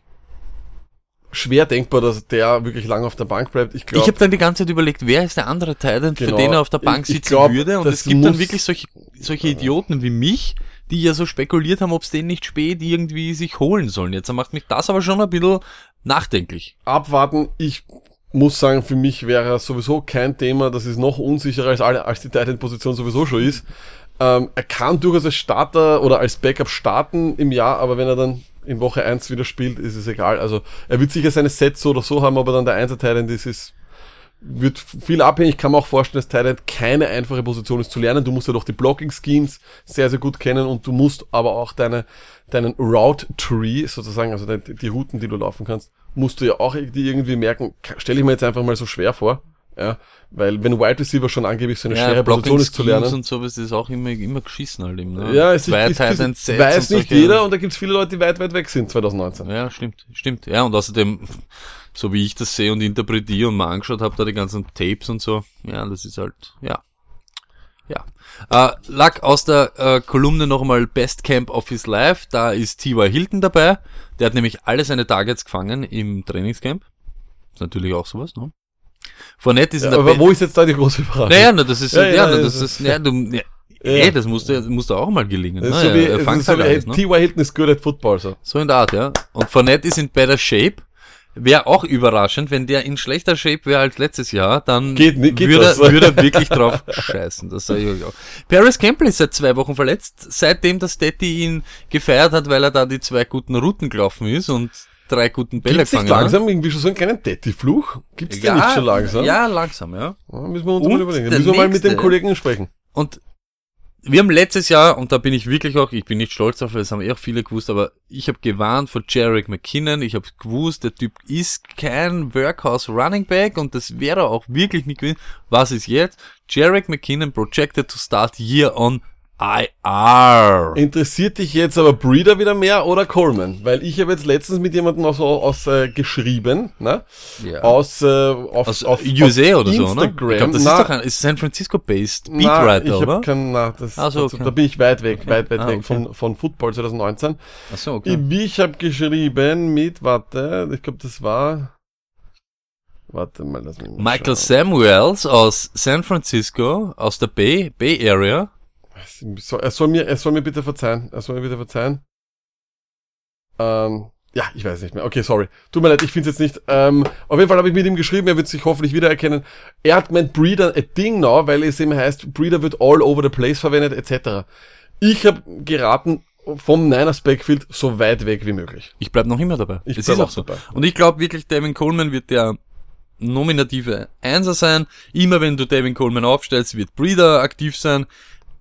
schwer denkbar, dass der wirklich lange auf der Bank bleibt. Ich Ich glaube, habe dann die ganze Zeit überlegt, wer ist der andere Titan, Genau. für den er auf der Bank Ich- ich sitzen glaub, würde. Und es gibt dann wirklich solche, solche Idioten wie mich, die ja so spekuliert haben, ob es den nicht spät irgendwie sich holen sollen. Jetzt macht mich das aber schon ein bisschen nachdenklich. abwarten. Ich muss sagen, für mich wäre er sowieso kein Thema. Das ist noch unsicherer als alle, als die Tight End Position sowieso schon ist. Ähm, er kann durchaus als Starter oder als Backup starten im Jahr, aber wenn er dann in Woche 1 wieder spielt, ist es egal. Also er wird sicher seine Sets so oder so haben, aber dann der Einser Tight End ist, ist wird viel abhängig. Ich kann mir auch vorstellen, dass End keine einfache Position ist zu lernen. Du musst ja doch die Blocking Schemes sehr, sehr gut kennen und du musst aber auch deine, deinen Route Tree sozusagen, also die, die Routen, die du laufen kannst, musst du ja auch irgendwie merken. Stelle ich mir jetzt einfach mal so schwer vor. Ja, weil wenn Wide Receiver schon angeblich so eine schwere Position ist zu lernen. und so, das ist auch immer, immer geschissen halt eben. Ne? Ja, es ist, ist, ist, weiß nicht jeder und da gibt's viele Leute, die weit, weit weg sind 2019. Ja, stimmt, stimmt. Ja, und außerdem, so wie ich das sehe und interpretiere und mal angeschaut habe, da die ganzen Tapes und so, ja, das ist halt, ja. Ja. Äh, Luck aus der äh, Kolumne nochmal Best Camp of His Life, da ist T.Y. Hilton dabei, der hat nämlich alle seine Targets gefangen im Trainingscamp. Ist natürlich auch sowas, ne? Fournette ist Ja, in der aber Be- wo ist jetzt da die große Überraschung? Naja, na, das ist, Ja, ja, ja, na, ja, das das ist, ja, du, ja, Ja. ey, das musste, musste auch mal gelingen. Das Ne? ist so wie, es fangt ist so halt wie ne? T.Y. Hilton is good at football, so. So in der Art, ja. Und Fournette ist in better Shape. Wäre auch überraschend, wenn der in schlechter Shape wäre als letztes Jahr, dann Geht geht würde, das? er- würde er wirklich drauf scheißen. Das sage ich euch auch. Paris Campbell ist seit zwei Wochen verletzt, seitdem das Daddy ihn gefeiert hat, weil er da die zwei guten Routen gelaufen ist und drei guten Bälle Gibt's nicht gefangen langsam irgendwie schon so einen kleinen Daddy-Fluch? Gibt's hat. den nicht schon langsam? Ja, langsam, ja. Ja, müssen wir uns Und mal überlegen. Müssen wir mal mit dem Kollegen sprechen. Und wir haben letztes Jahr, und da bin ich wirklich auch, ich bin nicht stolz darauf, das haben eh auch viele gewusst, aber ich habe gewarnt vor Jarek McKinnon, ich habe gewusst, der Typ ist kein Workhouse Running Back und das wäre auch wirklich nicht gewesen. Was ist jetzt? Jarek McKinnon projected to start year on IR. Interessiert dich jetzt aber Breeder wieder mehr oder Coleman? Weil ich habe jetzt letztens mit jemandem aus, aus äh, geschrieben, ne? Ja. Aus, äh, auf, Aus auf, USA auf oder so, ne? Instagram. Ich glaube, das Na, ist doch ein, ist San Francisco-based na, Beatwriter, ich oder? kein, na, das, Ach so, das, okay. da bin ich weit weg, weit, weit Ah, weg okay. von, von Football 2019. Ach so, okay. Ich, ich habe geschrieben mit, warte, ich glaube, das war, warte mal, lass mich mal Michael schauen. Samuels aus San Francisco, aus der Bay, Bay Area. Er soll mir, er soll mir bitte verzeihen. Er soll mir bitte verzeihen. Ähm, ja, ich weiß nicht mehr. Okay, sorry. Tut mir leid, ich finde es jetzt nicht. Ähm, auf jeden Fall habe ich mit ihm geschrieben, er wird sich hoffentlich wiedererkennen. Er hat gemeint Breeder a Ding now, weil es eben heißt, Breeder wird all over the place verwendet, etc. Ich habe geraten, vom Niners Backfield so weit weg wie möglich. Ich bleib noch immer dabei. Ich es ist auch auch so. dabei. Und ich glaube wirklich, Devin Coleman wird der nominative Einser sein. Immer wenn du Devin Coleman aufstellst, wird Breeder aktiv sein.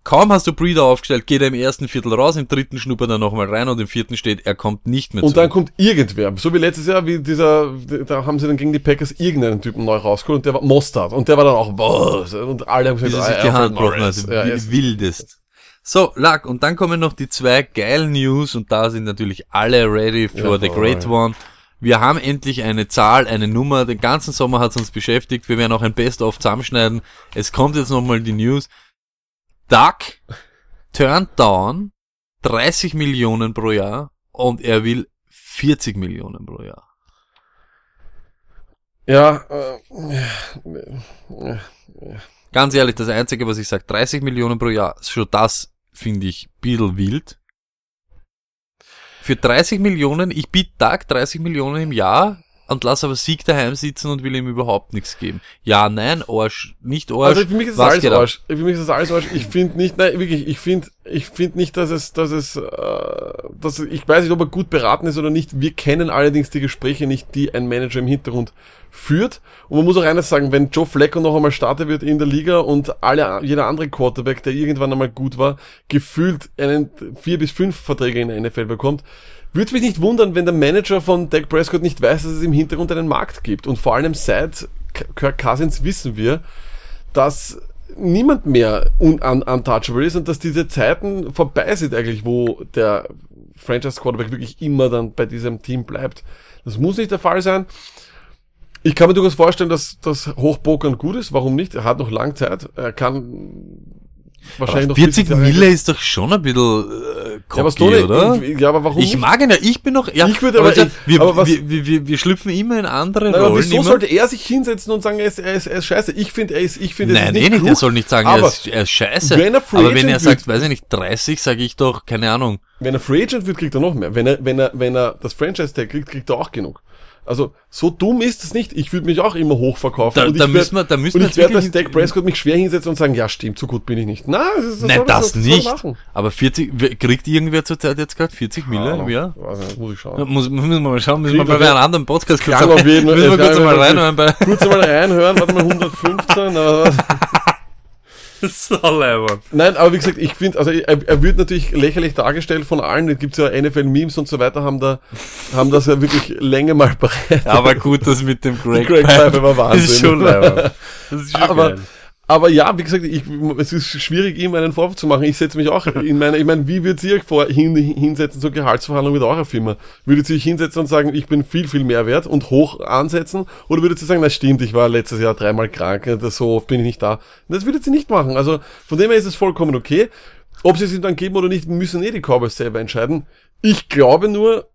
Kaum hast du Breeder aufgestellt, geht er im ersten Viertel raus, im dritten schnuppert er nochmal rein und im vierten steht, er kommt nicht mehr Und dann zurück. kommt irgendwer, so wie letztes Jahr, wie dieser, da haben sie dann gegen die Packers irgendeinen Typen neu rausgeholt und der war Mostard und der war dann auch, boah, und alle haben gesagt, sich ah, die Alfred Hand gebrochen Morris. hat. Ja, Wildest. So, Luck, und dann kommen noch die zwei geilen News und da sind natürlich alle ready for the Jawohl. great one. Wir haben endlich eine Zahl, eine Nummer. Den ganzen Sommer hat es uns beschäftigt. Wir werden auch ein Best-of zusammenschneiden. Es kommt jetzt nochmal die News. Duck turned down 30 Millionen pro Jahr und er will 40 Millionen pro Jahr. Ja, äh, Ganz ehrlich, das Einzige, was ich sage, 30 Millionen pro Jahr, schon das finde ich ein bisschen wild. Für 30 Millionen, ich biete Tag 30 Millionen im Jahr und lass aber Sieg daheim sitzen und will ihm überhaupt nichts geben. Ja, nein, Arsch, nicht Arsch. also für mich ist das alles? Arsch. Für mich ist das alles Arsch. Ich finde nicht, nein, wirklich, ich finde, ich finde nicht, dass es, dass es, äh, dass ich weiß nicht, ob er gut beraten ist oder nicht. Wir kennen allerdings die Gespräche nicht, die ein Manager im Hintergrund führt. Und man muss auch eines sagen, wenn Joe Flacco noch einmal Starter wird in der Liga und alle, jeder andere Quarterback, der irgendwann einmal gut war, gefühlt einen vier bis fünf Verträge in der NFL bekommt, würde mich nicht wundern, wenn der Manager von Dak Prescott nicht weiß, dass es im Hintergrund einen Markt gibt. Und vor allem seit Kirk Cousins wissen wir, dass niemand mehr un un untouchable ist und dass diese Zeiten vorbei sind eigentlich, wo der Franchise Quarterback wirklich immer dann bei diesem Team bleibt. Das muss nicht der Fall sein. Ich kann mir durchaus vorstellen, dass das Hochpokern gut ist. Warum nicht? Er hat noch lang Zeit. Er kann wahrscheinlich noch 40 40 Jahre- Mille ist doch schon ein bisschen äh, Ja, cocky, du oder? Ja, aber warum Ich mag ihn ja, ich bin noch, ja, Ich würde aber- schau, ich- wir, aber wir, wir, wir, wir schlüpfen immer in andere Nein, aber Rollen. wieso immer. sollte er sich hinsetzen und sagen, er ist, er ist, er ist scheiße? Ich finde, er ist, ich finde, es Nein, eh nicht nicht, er soll nicht sagen, er aber ist, er ist scheiße. wenn er aber wenn er sagt, wird- weiß ich nicht, 30, sage ich doch, keine Ahnung. Wenn er Free Agent wird, kriegt er noch mehr. Wenn er, wenn er, wenn er das Franchise Tag kriegt, kriegt er auch genug. Also, so dumm ist es nicht. Ich würde mich auch immer hochverkaufen. Da- und ich da müssen wir- da müssen und wir ich werde als Dak Prescott mich schwer hinsetzen und sagen, ja, stimmt, so gut bin ich nicht. Nein, das, ist- das Nein, das das nicht. machen. Aber 40, wer- kriegt irgendwer zurzeit jetzt gerade 40 Mille im Jahr? Muss ich Ja, schauen. Muss, müssen wir mal schauen, müssen wir mal er- bei einem anderen Podcast kurz, auf jeden müssen wir kurz mal reinhören Kurz mal reinhören, warte mal, 115, was? Sauleibern. Nein, aber wie gesagt, ich finde, also er, er wird natürlich lächerlich dargestellt von allen. Da gibt's ja NFL-Memes und so weiter, haben da, haben das ja wirklich Länge mal bereit. Aber gut, das mit dem Greg, Greg Pipe war Wahnsinn. Das ist schon leibern. Das ist schon aber, geil. Aber ja, wie gesagt, ich, es ist schwierig, ihm einen Vorwurf zu machen. Ich setze mich auch in meine, ich meine, wie würdet ihr euch vor, hin, hinsetzen zur Gehaltsverhandlung mit eurer Firma? Würdet ihr euch hinsetzen und sagen, ich bin viel, viel mehr wert und hoch ansetzen? Oder würdet ihr sagen, das stimmt, ich war letztes Jahr dreimal krank, das so oft bin ich nicht da? Das würdet ihr nicht machen. Also, von dem her ist es vollkommen okay. Ob sie es ihm dann geben oder nicht, müssen eh die Cowboys selber entscheiden. Ich glaube nur,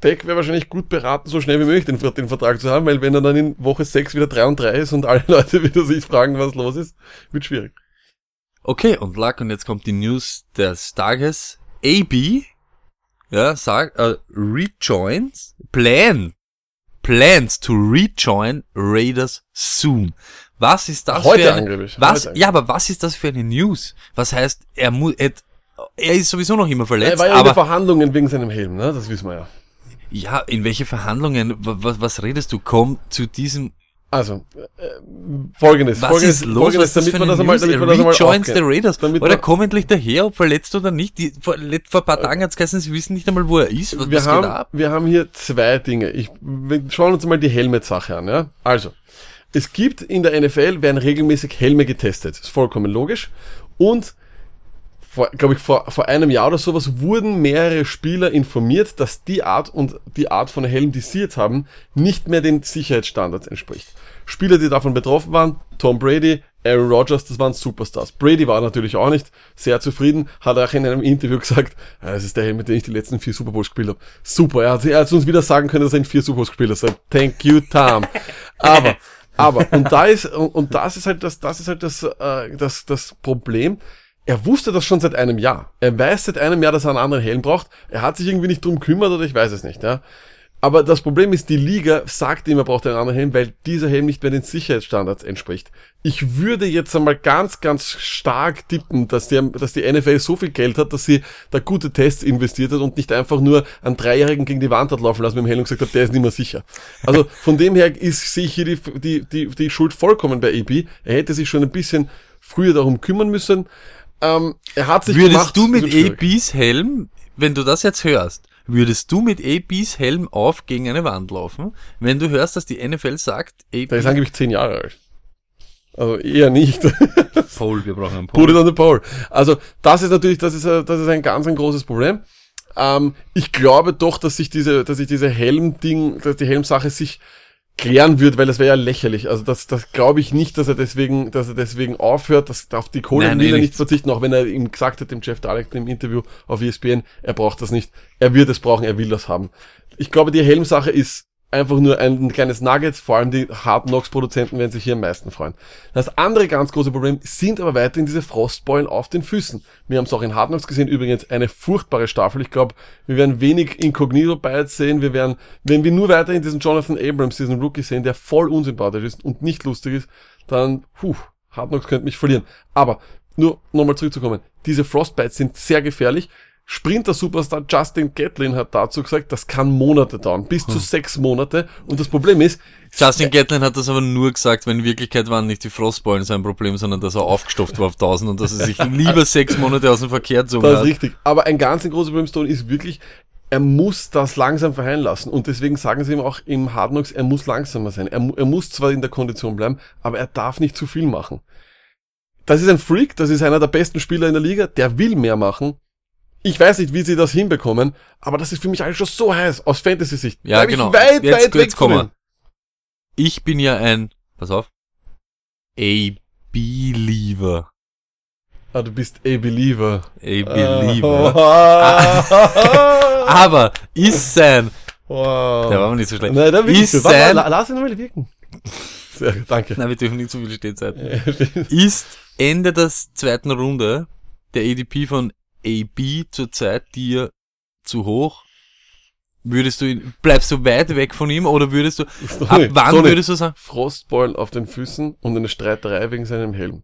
Beck wäre wahrscheinlich gut beraten, so schnell wie möglich den, den Vertrag zu haben, weil wenn er dann in Woche 6 wieder 3 und 3 ist und alle Leute wieder sich fragen, was los ist, wird schwierig. Okay, und Luck, und jetzt kommt die News des Tages. AB, ja, sagt, äh, rejoins, plan, plans to rejoin Raiders soon. Was ist das Heute für eine, angeblich, was, heute ja, aber was ist das für eine News? Was heißt, er muss, er, er ist sowieso noch immer Er verletzt, war ja in aber, den Verhandlungen wegen seinem Helm, ne? Das wissen wir ja. Ja, in welche Verhandlungen, was, was redest du? Komm zu diesem, Also, äh, folgendes, was folgendes, ist los? folgendes, damit eine das einmal, damit wir das einmal rejoins the. Raiders. Damit oder kommt endlich daher, ob verletzt oder nicht. Die, vor, vor ein paar Tagen hat's geheißen, sie wissen nicht einmal, wo er ist. Was, wir was geht haben, ab? wir haben hier zwei Dinge. Ich, wir schauen uns mal die Helmet-Sache an, ja. Also, es gibt in der NFL, werden regelmäßig Helme getestet. ist vollkommen logisch. Und glaube ich, vor, vor einem Jahr oder sowas wurden mehrere Spieler informiert, dass die Art und die Art von Helm, die sie jetzt haben, nicht mehr den Sicherheitsstandards entspricht. Spieler, die davon betroffen waren, Tom Brady, Aaron Rodgers, das waren Superstars. Brady war natürlich auch nicht sehr zufrieden, hat auch in einem Interview gesagt, "Ja, das ist der Helm, mit dem ich die letzten vier Super Bowls gespielt habe. Super, er hat, er hat uns wieder sagen können, dass er in vier Super Bowls gespielt hat. Thank you, Tom. Aber, aber, und da ist, und, und das ist halt das, das ist halt das, äh, das, das Problem. Er wusste das schon seit einem Jahr. Er weiß seit einem Jahr, dass er einen anderen Helm braucht. Er hat sich irgendwie nicht drum kümmert oder ich weiß es nicht, ja. Aber das Problem ist, die Liga sagt ihm, er braucht einen anderen Helm, weil dieser Helm nicht mehr den Sicherheitsstandards entspricht. Ich würde jetzt einmal ganz, ganz stark tippen, dass, der, dass die NFL so viel Geld hat, dass sie da gute Tests investiert hat und nicht einfach nur einen Dreijährigen gegen die Wand hat laufen lassen mit dem Helm und gesagt hat, der ist nicht mehr sicher. Also von dem her ist, sehe ich hier die, die, die, die Schuld vollkommen bei AB. Er hätte sich schon ein bisschen früher darum kümmern müssen. Ähm, er hat sich Würdest gemacht, du mit. ABs Helm, wenn du das jetzt hörst, würdest du mit ABs Helm auf gegen eine Wand laufen, wenn du hörst, dass die NFL sagt, AB, Der ist angeblich zehn Jahre alt. Also eher nicht. Paul, wir brauchen einen Put Paul. it on the pole. Also das ist natürlich, das ist, ein- das ist ein ganz ein großes Problem. Ähm, ich glaube doch, dass sich diese, dass sich diese Helm-Ding, dass die Helmsache sich klären wird, weil das wäre ja lächerlich. Also das, das glaube ich nicht, dass er deswegen, dass er deswegen aufhört. Das darf die Kohle Nein, will er nicht. verzichten, auch wenn er ihm gesagt hat, dem Jeff Dalek im Interview auf ESPN, er braucht das nicht. Er wird es brauchen, er will das haben. Ich glaube, die Helmsache ist einfach nur ein kleines Nugget, vor allem die Hard Knocks Produzenten werden sich hier am meisten freuen. Das andere ganz große Problem sind aber weiterhin diese Frostbeulen auf den Füßen. Wir haben es auch in Hard Knocks gesehen, übrigens eine furchtbare Staffel. Ich glaube, wir werden wenig Incognito Bites sehen. Wir werden, wenn wir nur weiterhin diesen Jonathan Abrams, diesen Rookie sehen, der voll unsympathisch ist und nicht lustig ist, dann, puh, Hard Knocks könnte mich verlieren. Aber, nur nochmal zurückzukommen, diese Frostbites sind sehr gefährlich. Sprinter-Superstar Justin Gatlin hat dazu gesagt, das kann Monate dauern, bis zu sechs Monate. Und das Problem ist, Justin Gatlin hat das aber nur gesagt, weil in Wirklichkeit waren nicht die Frostballen sein Problem, sondern dass er aufgestopft war auf 1000 und dass er sich lieber sechs Monate aus dem Verkehr gezogen das ist hat. richtig. Aber ein ganz ein großes Problem Stone ist wirklich, er muss das langsam verheilen lassen. Und deswegen sagen sie ihm auch im Hard Knocks, er muss langsamer sein. Er, er muss zwar in der Kondition bleiben, aber er darf nicht zu viel machen. das ist ein Freak, das ist einer der besten Spieler in der Liga, der will mehr machen. Ich weiß nicht, wie sie das hinbekommen, aber das ist für mich alles schon so heiß aus Fantasy-Sicht. Ja, genau. Ich weit, Jetzt- weit weg jetzt ihm. Ich bin ja ein, pass auf, A-Believer. Ah, du bist a Believer. A-Believer. Ah. Aber ist sein, wow. der war aber nicht so schlecht, Nein, da ist. Warte, sein, la- lass ihn mal wirken. Sehr gut, danke. nein, wir dürfen nicht zu viele Stehzeiten. ist Ende der zweiten Runde der ADP von AB zurzeit dir zu hoch? Würdest du ihn, bleibst du weit weg von ihm oder würdest du, ab Sorry, wann sorry. würdest du sagen? Frostballen auf den Füßen und eine Streiterei wegen seinem Helm.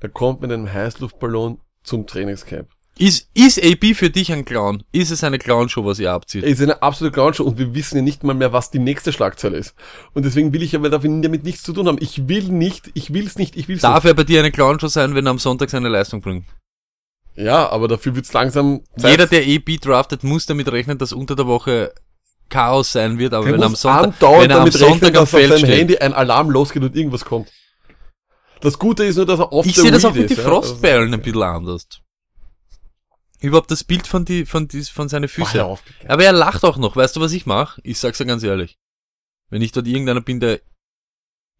Er kommt mit einem Heißluftballon zum Trainingscamp. Ist, ist AB für dich ein Clown? Ist es eine Clownshow, was ihr abzieht? Er ist eine absolute Clownshow und wir wissen ja nicht mal mehr, was die nächste Schlagzeile ist. Und deswegen will ich aber damit nichts zu tun haben. Ich will nicht, ich will's nicht, ich will's Darf er bei dir eine Clownshow sein, wenn er am Sonntag seine Leistung bringt? Ja, aber dafür wird's langsam Zeit. Jeder, der AB draftet, muss damit rechnen, dass unter der Woche Chaos sein wird, aber der wenn am Sonntag, wenn er am damit rechnen, Sonntag am dass auf Feld seinem. Handy ein Alarm losgeht und irgendwas kommt. Das Gute ist nur, dass er oft Ich sehe das auch mit den ja. Frostballen ein bisschen anders. Überhaupt das Bild von die, von die, von seine Also, Füße. auf. Aber er lacht auch noch. Weißt du, was ich mache? Ich sag's dir ganz ehrlich. Wenn ich dort irgendeiner bin, der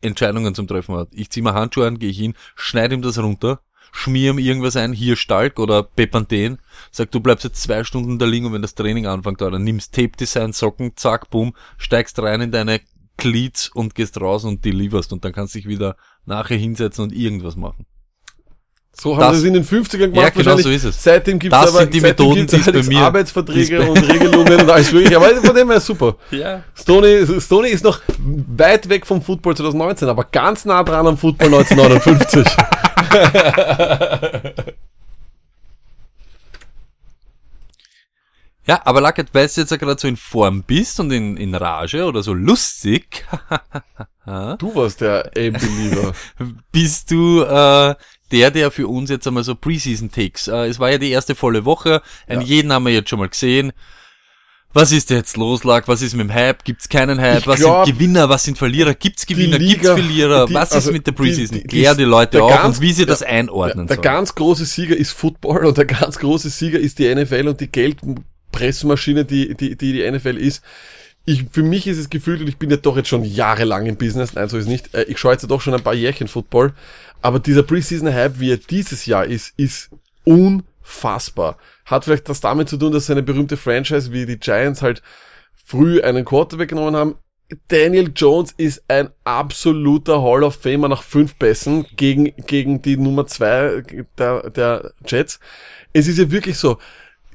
Entscheidungen zum Treffen hat. Ich zieh mir Handschuhe an, gehe ich hin, schneide ihm das runter, schmier ihm irgendwas ein, hier Stalk oder Bepanthen, sag, du bleibst jetzt zwei Stunden da liegen und wenn das Training anfängt, dann nimmst Tape-Design, Socken, zack, boom, steigst rein in deine Cleats und gehst raus und deliverst und dann kannst du dich wieder nachher hinsetzen und irgendwas machen. So haben Das- sie es in den 50ern gemacht. Ja, genau so ist es. Seitdem gibt's Das aber, sind die seitdem Methoden, gibt's die es bei mir- Arbeitsverträge die es bei- und Regelungen und alles mögliche. Aber von dem her ist super. Ja. Stoney, Stoney ist noch weit weg vom Football 2019, aber ganz nah dran am Football 1959. Ja, aber Lackett, weil du jetzt ja gerade so in Form bist und in, in Rage oder so lustig, du warst der A-Believer. bist du äh, der, der für uns jetzt einmal so Preseason-Takes, äh, es war ja die erste volle Woche, einen jeden haben wir jetzt schon mal gesehen. Was ist jetzt los, Lack? Was ist mit dem Hype? Gibt's keinen Hype? Was glaub, sind Gewinner? Was sind Verlierer? Gibt's Gewinner? die Gibt's Liga- Verlierer? die- was ist also mit der die- Preseason? die- Klär die Leute der auf ganz- und wie sie der- das einordnen Der sollen. ganz große Sieger ist Football und der ganz große Sieger ist die NFL und die Geldpressmaschine, die, die, die die NFL ist. Ich, für mich ist es gefühlt, und ich bin ja doch jetzt schon jahrelang im Business, nein, so ist nicht, äh, ich schaue jetzt ja doch schon ein paar Jährchen Football, aber dieser Preseason-Hype, wie er dieses Jahr ist, ist unfassbar. Hat vielleicht das damit zu tun, dass seine berühmte Franchise wie die Giants halt früh einen Quarterback genommen haben. Daniel Jones ist ein absoluter Hall of Famer nach fünf Pässen gegen, gegen die Nummer zwei der, der Jets. Es ist ja wirklich so.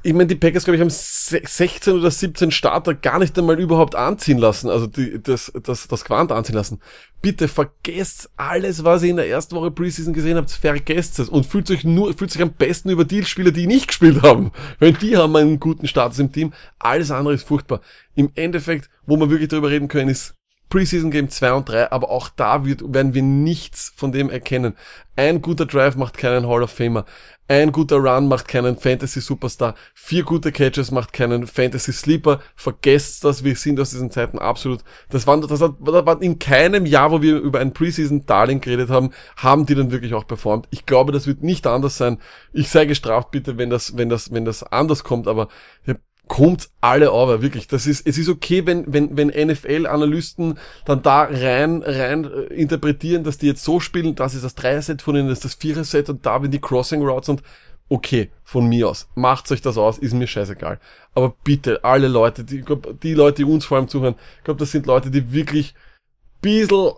Ich meine, die Packers, glaube ich, haben se- 16 oder 17 Starter gar nicht einmal überhaupt anziehen lassen, also die, das, das, das Quant anziehen lassen. Bitte vergesst alles, was ihr in der ersten Woche Preseason gesehen habt, vergesst es und fühlt euch nur, fühlt sich am besten über die Spieler, die nicht gespielt haben. Weil die haben einen guten Status im Team. Alles andere ist furchtbar. Im Endeffekt, wo wir wirklich darüber reden können, ist Preseason Game 2 und 3, aber auch da wird, werden wir nichts von dem erkennen. Ein guter Drive macht keinen Hall of Famer. Ein guter Run macht keinen Fantasy Superstar. Vier gute Catches macht keinen Fantasy Sleeper. Vergesst das, wir sind aus diesen Zeiten absolut. Das waren, das hat, das war in keinem Jahr, wo wir über ein Preseason Darling geredet haben, haben die dann wirklich auch performt. Ich glaube, das wird nicht anders sein. Ich sei gestraft bitte, wenn das, wenn das, wenn das anders kommt, aber ja, kommt alle over, wirklich. Das ist, es ist okay, wenn, wenn, wenn NFL-Analysten dann da rein, rein äh, interpretieren, dass die jetzt so spielen, das ist das Dreier-Set von ihnen, das ist das Vierer-Set und da bin die Crossing Routes und okay, von mir aus. Macht euch das aus, ist mir scheißegal. Aber bitte, alle Leute, die, glaub, die Leute, die uns vor allem zuhören, ich glaube, das sind Leute, die wirklich bissl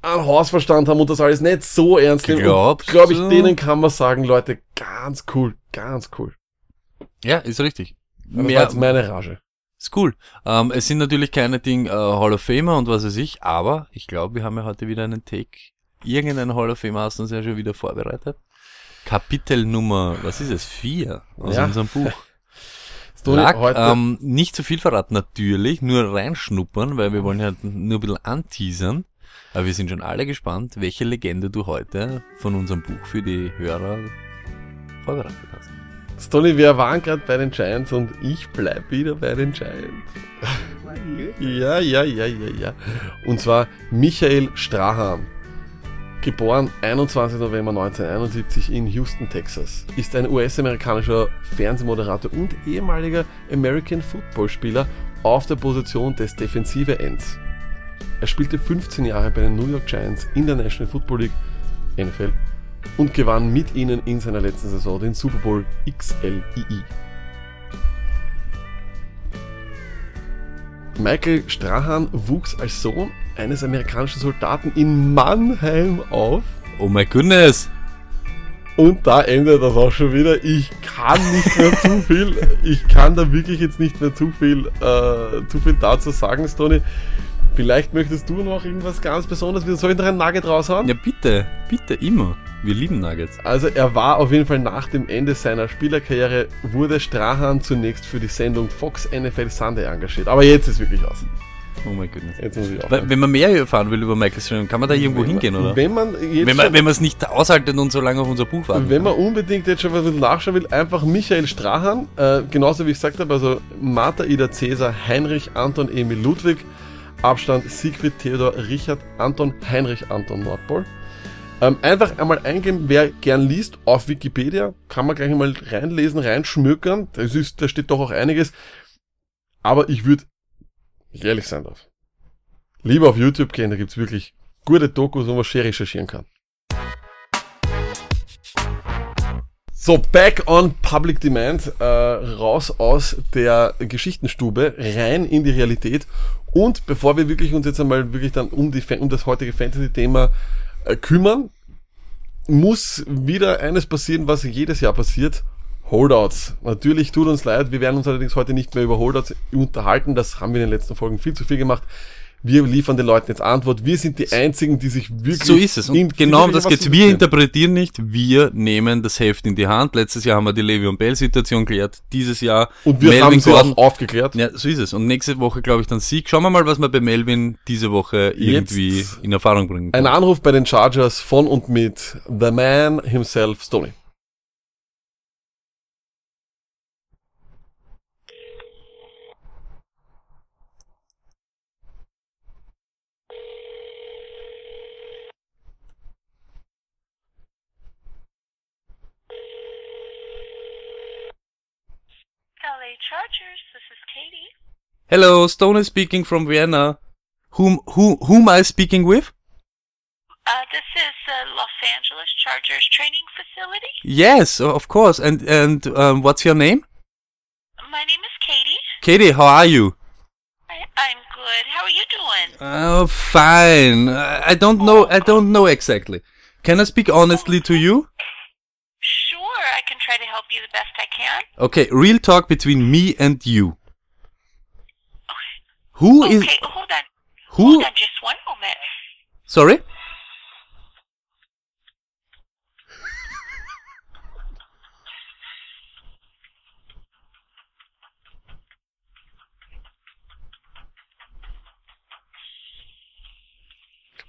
an Hausverstand haben und das alles nicht so ernst nehmen. Glaube ich, denen kann man sagen, Leute, ganz cool, ganz cool. Ja, ist richtig. Mehr, jetzt meine Rage. ist cool. Ähm, es sind natürlich keine Ding äh, Hall of Famer und was weiß ich, aber ich glaube, wir haben ja heute wieder einen Take. Irgendeinen Hall of Famer hast du uns ja schon wieder vorbereitet. Kapitel Nummer, was ist es? Vier aus Ja. unserem Buch. Heute, ähm, nicht zu viel verraten, natürlich, nur reinschnuppern, weil wir wollen ja nur ein bisschen anteasern. Aber wir sind schon alle gespannt, welche Legende du heute von unserem Buch für die Hörer vorbereitet hast. Stoney, wir waren gerade bei den Giants und ich bleib wieder bei den Giants. ja, ja, ja, ja, ja. Und zwar Michael Strahan. Geboren 21. November 1971 in Houston, Texas, ist ein US-amerikanischer Fernsehmoderator und ehemaliger American Football-Spieler auf der Position des Defensive Ends. Er spielte 15 Jahre bei den New York Giants in der National Football League NFL und gewann mit ihnen in seiner letzten Saison den Super Bowl XLII. Michael Strahan wuchs als Sohn eines amerikanischen Soldaten in Mannheim auf. Oh my goodness. Und da endet das auch schon wieder. Ich kann nicht mehr zu viel. Ich kann da wirklich jetzt nicht mehr zu viel, äh, zu viel dazu sagen, Stony. Vielleicht möchtest du noch irgendwas ganz Besonderes. Soll ich noch ein Nugget raushauen? Ja, bitte, bitte, immer. Wir lieben Nuggets. Also er war auf jeden Fall nach dem Ende seiner Spielerkarriere, wurde Strahan zunächst für die Sendung Fox NFL Sunday engagiert. Aber jetzt ist wirklich aus. Oh my goodness. Jetzt muss ich Weil, aufhören. Wenn man mehr erfahren will über Michael Strahan, kann man da irgendwo Wenn hingehen, man- oder? Wenn man jetzt Wenn man schon- wenn man es nicht aushaltet und so lange auf unser Buch warten Wenn man unbedingt jetzt schon was nachschauen will, einfach Michael Strahan, äh, genauso wie ich gesagt habe, also Martha Ida Cäsar, Heinrich Anton Emil Ludwig, Abstand Siegfried Theodor Richard Anton Heinrich Anton Nordpol. Ähm, einfach einmal eingeben, wer gern liest, auf Wikipedia, kann man gleich mal reinlesen, reinschmökern, das ist, da steht doch auch einiges, aber ich würde ehrlich sein darf. Lieber auf YouTube gehen, da gibt's wirklich gute Dokus, wo man schön recherchieren kann. So, back on Public Demand, äh, raus aus der Geschichtenstube, rein in die Realität. Und bevor wir wirklich uns jetzt einmal wirklich dann um, die, um das heutige Fantasy-Thema kümmern, muss wieder eines passieren, was jedes Jahr passiert. Holdouts. Natürlich tut uns leid, wir werden uns allerdings heute nicht mehr über Holdouts unterhalten. Das haben wir in den letzten Folgen viel zu viel gemacht. Wir liefern den Leuten jetzt Antwort. Wir sind die einzigen, die sich wirklich. So ist es. Und genau um das geht's. Wir interpretieren nicht, wir nehmen das Heft in die Hand. Letztes Jahr haben wir die Levi und Bell Situation geklärt. Dieses Jahr Und wir haben sie auch aufgeklärt. Ja, so ist es. Und nächste Woche, glaube ich, dann Sieg. Schauen wir mal, was wir bei Melvin diese Woche irgendwie Jetzt in Erfahrung bringen Ein können. Anruf bei den Chargers von und mit The Man himself, Stoney. Chargers, this is Katie. Hello, Stone is speaking from Vienna. Whom, who, whom am I speaking with? Uh, this is the Los Angeles Chargers training facility. Yes, of course. And, and, um, what's your name? My name is Katie. Katie, how are you? I, I'm good. How are you doing? Oh, fine. I I don't know, I don't know exactly. Can I speak honestly to you? Sure, I can try to help you the best I can. Okay, real talk between me and you. Who is, Okay, hold on. who, Hold on just one moment. sorry?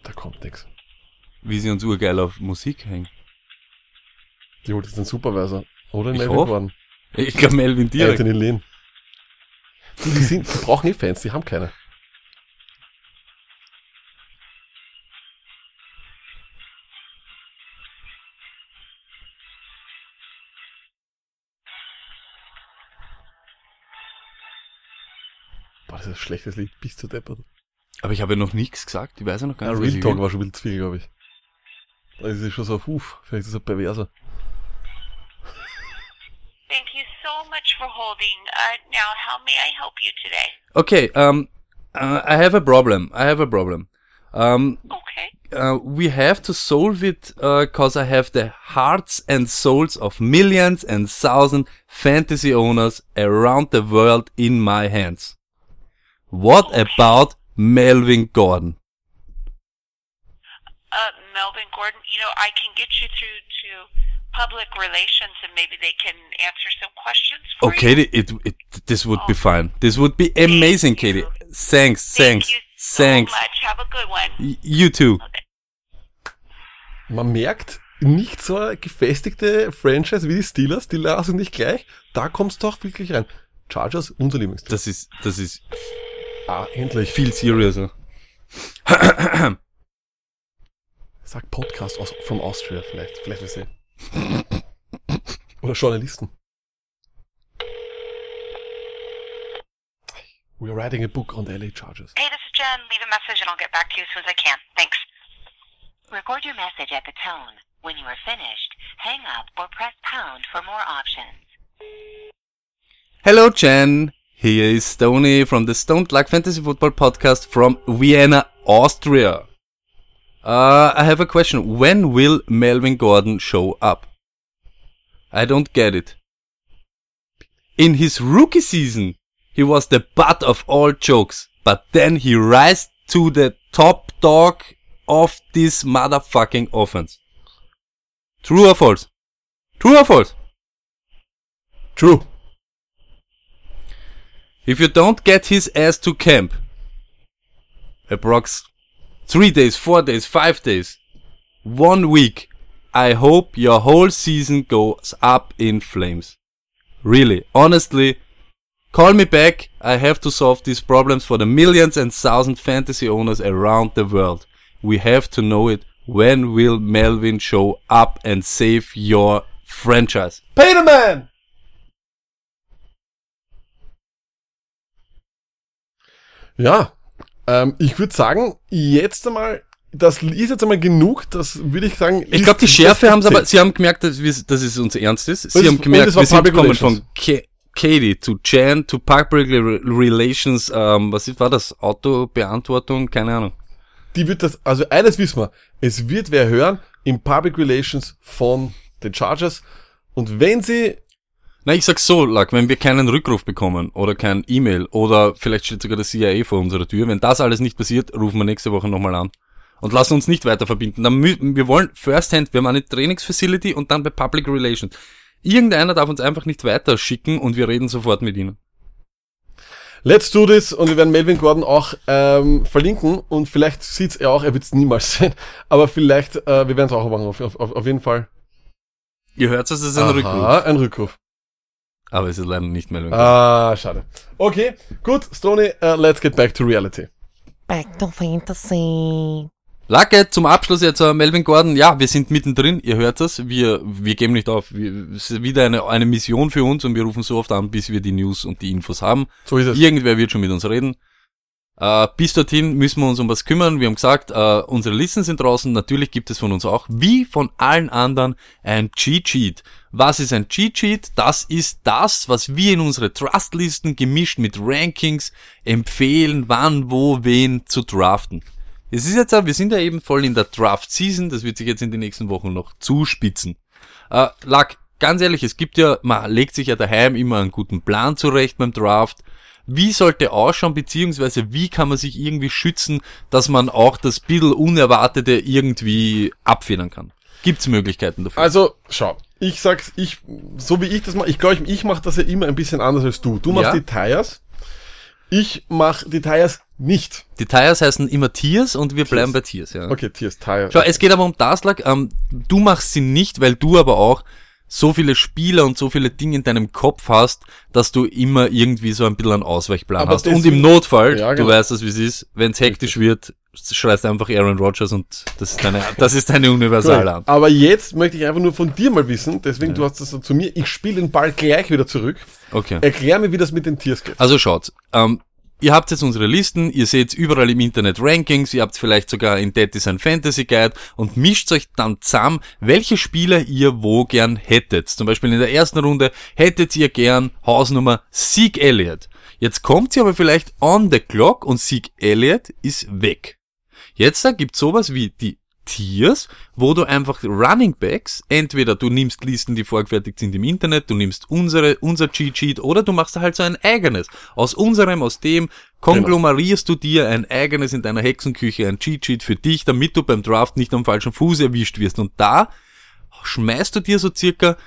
Da kommt nix. Wie sie uns urgeil auf Musik hängen. Die holt jetzt den Supervisor. Oder Ich Melvin hoffe. Gordon. Ich glaube Melvin direkt. Anthony Lynn. Die, die, sind, die brauchen eh Fans, die haben keine. Boah, das ist ein schlechtes Lied, bis zu deppert. Aber ich habe ja noch nichts gesagt. Ich weiß ja noch gar Ja, nicht, was Real Talk war schon ein bisschen zu viel, glaube ich. Da ist es schon so, uff, vielleicht ist es ein perverser. Thank you so much for holding. Uh, now, how may I help you today? Okay, um, uh, I have a problem. I have a problem. Um, Okay. uh, we have to solve it because I have the hearts and souls of millions and thousand fantasy owners around the world in my hands. What about Melvin Gordon? Uh, Melvin Gordon, you know, I can get you through to public relations and maybe they can answer some questions for Okay, you. it, it, this would be fine. This would be amazing, Thank you. Katie. Thanks, Thank thanks, you so thanks. much. Have a good one. Y- You too. Man merkt, nicht so eine gefestigte Franchise wie die Steelers, die lassen nicht gleich. Da kommst du auch wirklich rein. Chargers, unser Lieblingsteam. Das ist, das ist Ah, endlich. viel seriöser. Sag Podcast aus, from Austria vielleicht. Vielleicht wir sehen. Oder Journalisten. We're writing a book on the LA Chargers. Hey, this is Jen. Leave a message and I'll get back to you as soon as I can. Thanks. Record your message at the tone. When you are finished, hang up or press pound for more options. Hello, Jen. Here is Stony from the Stoned Luck Fantasy Football Podcast from Vienna, Austria. Uh, I have a question. When will Melvin Gordon show up? I don't get it. In his rookie season, he was the butt of all jokes, but then he rise to the top dog of this motherfucking offense. True or false? True or false? True. If you don't get his ass to camp, approx three days, four days, five days, one week, I hope your whole season goes up in flames. Really, honestly, call me back. I have to solve these problems for the millions and thousand fantasy owners around the world. We have to know it. When will Melvin show up and save your franchise? Peterman! Ja, ähm, ich würde sagen, jetzt einmal, das ist jetzt einmal genug, das würde ich sagen. Ich glaube, die Schärfe haben sie aber, sie haben gemerkt, dass, wir, dass es uns ernst ist. Sie haben gemerkt, wir sind gekommen von Ka Katie zu Jan zu Public Re- Relations, ähm, was ist, war das? Autobeantwortung? Keine Ahnung. Die wird das, also eines wissen wir, es wird wer hören im Public Relations von den Chargers und wenn sie, Na, ich sag's so, Lack, wenn wir keinen Rückruf bekommen oder kein E-Mail oder vielleicht steht sogar das CIA vor unserer Tür, wenn das alles nicht passiert, rufen wir nächste Woche nochmal an. Und lassen uns nicht weiter verbinden. Dann wir wollen First Hand, wir haben eine Trainingsfacility und dann bei Public Relations. Irgendeiner darf uns einfach nicht weiter schicken und wir reden sofort mit ihnen. let's do this und wir werden Melvin Gordon auch ähm, verlinken und vielleicht sieht's er auch, er wird's niemals sehen, aber vielleicht, äh, wir werden es auch machen, auf, auf, auf jeden Fall. Ihr hört es, es ist ein Rückruf. Aha, ein Rückruf. Aber es ist leider nicht mehr. Ah, schade. Okay, gut, Stoney, uh, let's get back to reality. Back to Fantasy. Lacke, zum Abschluss jetzt äh, Melvin Gordon. Ja, wir sind mittendrin, ihr hört das. Wir, wir geben nicht auf. Wir, es ist wieder eine, eine Mission für uns und wir rufen so oft an, bis wir die News und die Infos haben. So ist es. Irgendwer wird schon mit uns reden. Äh, bis dorthin müssen wir uns um was kümmern. Wir haben gesagt, äh, unsere Listen sind draußen. Natürlich gibt es von uns auch, wie von allen anderen, ein Cheat-Sheet. Was ist ein Cheat-Sheet? Das ist das, was wir in unsere Trust-Listen gemischt mit Rankings empfehlen, wann, wo, wen zu draften. Es ist jetzt, auch- wir sind ja eben voll in der Draft-Season. Das wird sich jetzt in den nächsten Wochen noch zuspitzen. Äh, Lack, ganz ehrlich, es gibt ja, man legt sich ja daheim immer einen guten Plan zurecht beim Draft. Wie sollte ausschauen, beziehungsweise wie kann man sich irgendwie schützen, dass man auch das bisschen Unerwartete irgendwie abfedern kann? Gibt's Möglichkeiten dafür? Also, schau, ich sag's, ich, so wie ich das mache, ich glaube, ich, ich mache das ja immer ein bisschen anders als du. Du machst Ja. die Tires, ich mach die Tires nicht. die Tires heißen immer Tiers und wir bleiben bei Tiers, ja. Okay, Tires, Tires. Schau, es geht aber um das, Lack. Ähm, du machst sie nicht, weil du aber auch so viele Spieler und so viele Dinge in deinem Kopf hast, dass du immer irgendwie so ein bisschen einen Ausweichplan Aber hast. Und im Notfall, Ja, du genau. weißt das, wie es ist, wenn es hektisch wird, schreist einfach Aaron Rodgers und das ist deine, das ist deine Universale an. Aber jetzt möchte ich einfach nur von dir mal wissen, deswegen du hast das so zu mir, ich spiele den Ball gleich wieder zurück. Okay. Erklär mir, wie das mit den Tiers geht. Also schaut, ähm, ihr habt jetzt unsere Listen, ihr seht überall im Internet Rankings, ihr habt vielleicht sogar in That is ein Fantasy Guide und mischt euch dann zusammen, welche Spieler ihr wo gern hättet. Zum Beispiel in der ersten Runde hättet ihr gern Hausnummer Sieg Elliott. Jetzt kommt sie aber vielleicht on the clock und Sieg Elliott ist weg. Jetzt da gibt's sowas wie die Tiers, wo du einfach Running Backs, entweder du nimmst Listen, die vorgefertigt sind im Internet, du nimmst unsere, unser Cheat Sheet oder du machst halt so ein eigenes. Aus unserem, aus dem konglomerierst du dir ein eigenes in deiner Hexenküche, ein Cheat Sheet für dich, damit du beim Draft nicht am falschen Fuß erwischt wirst. Und da schmeißt du dir so circa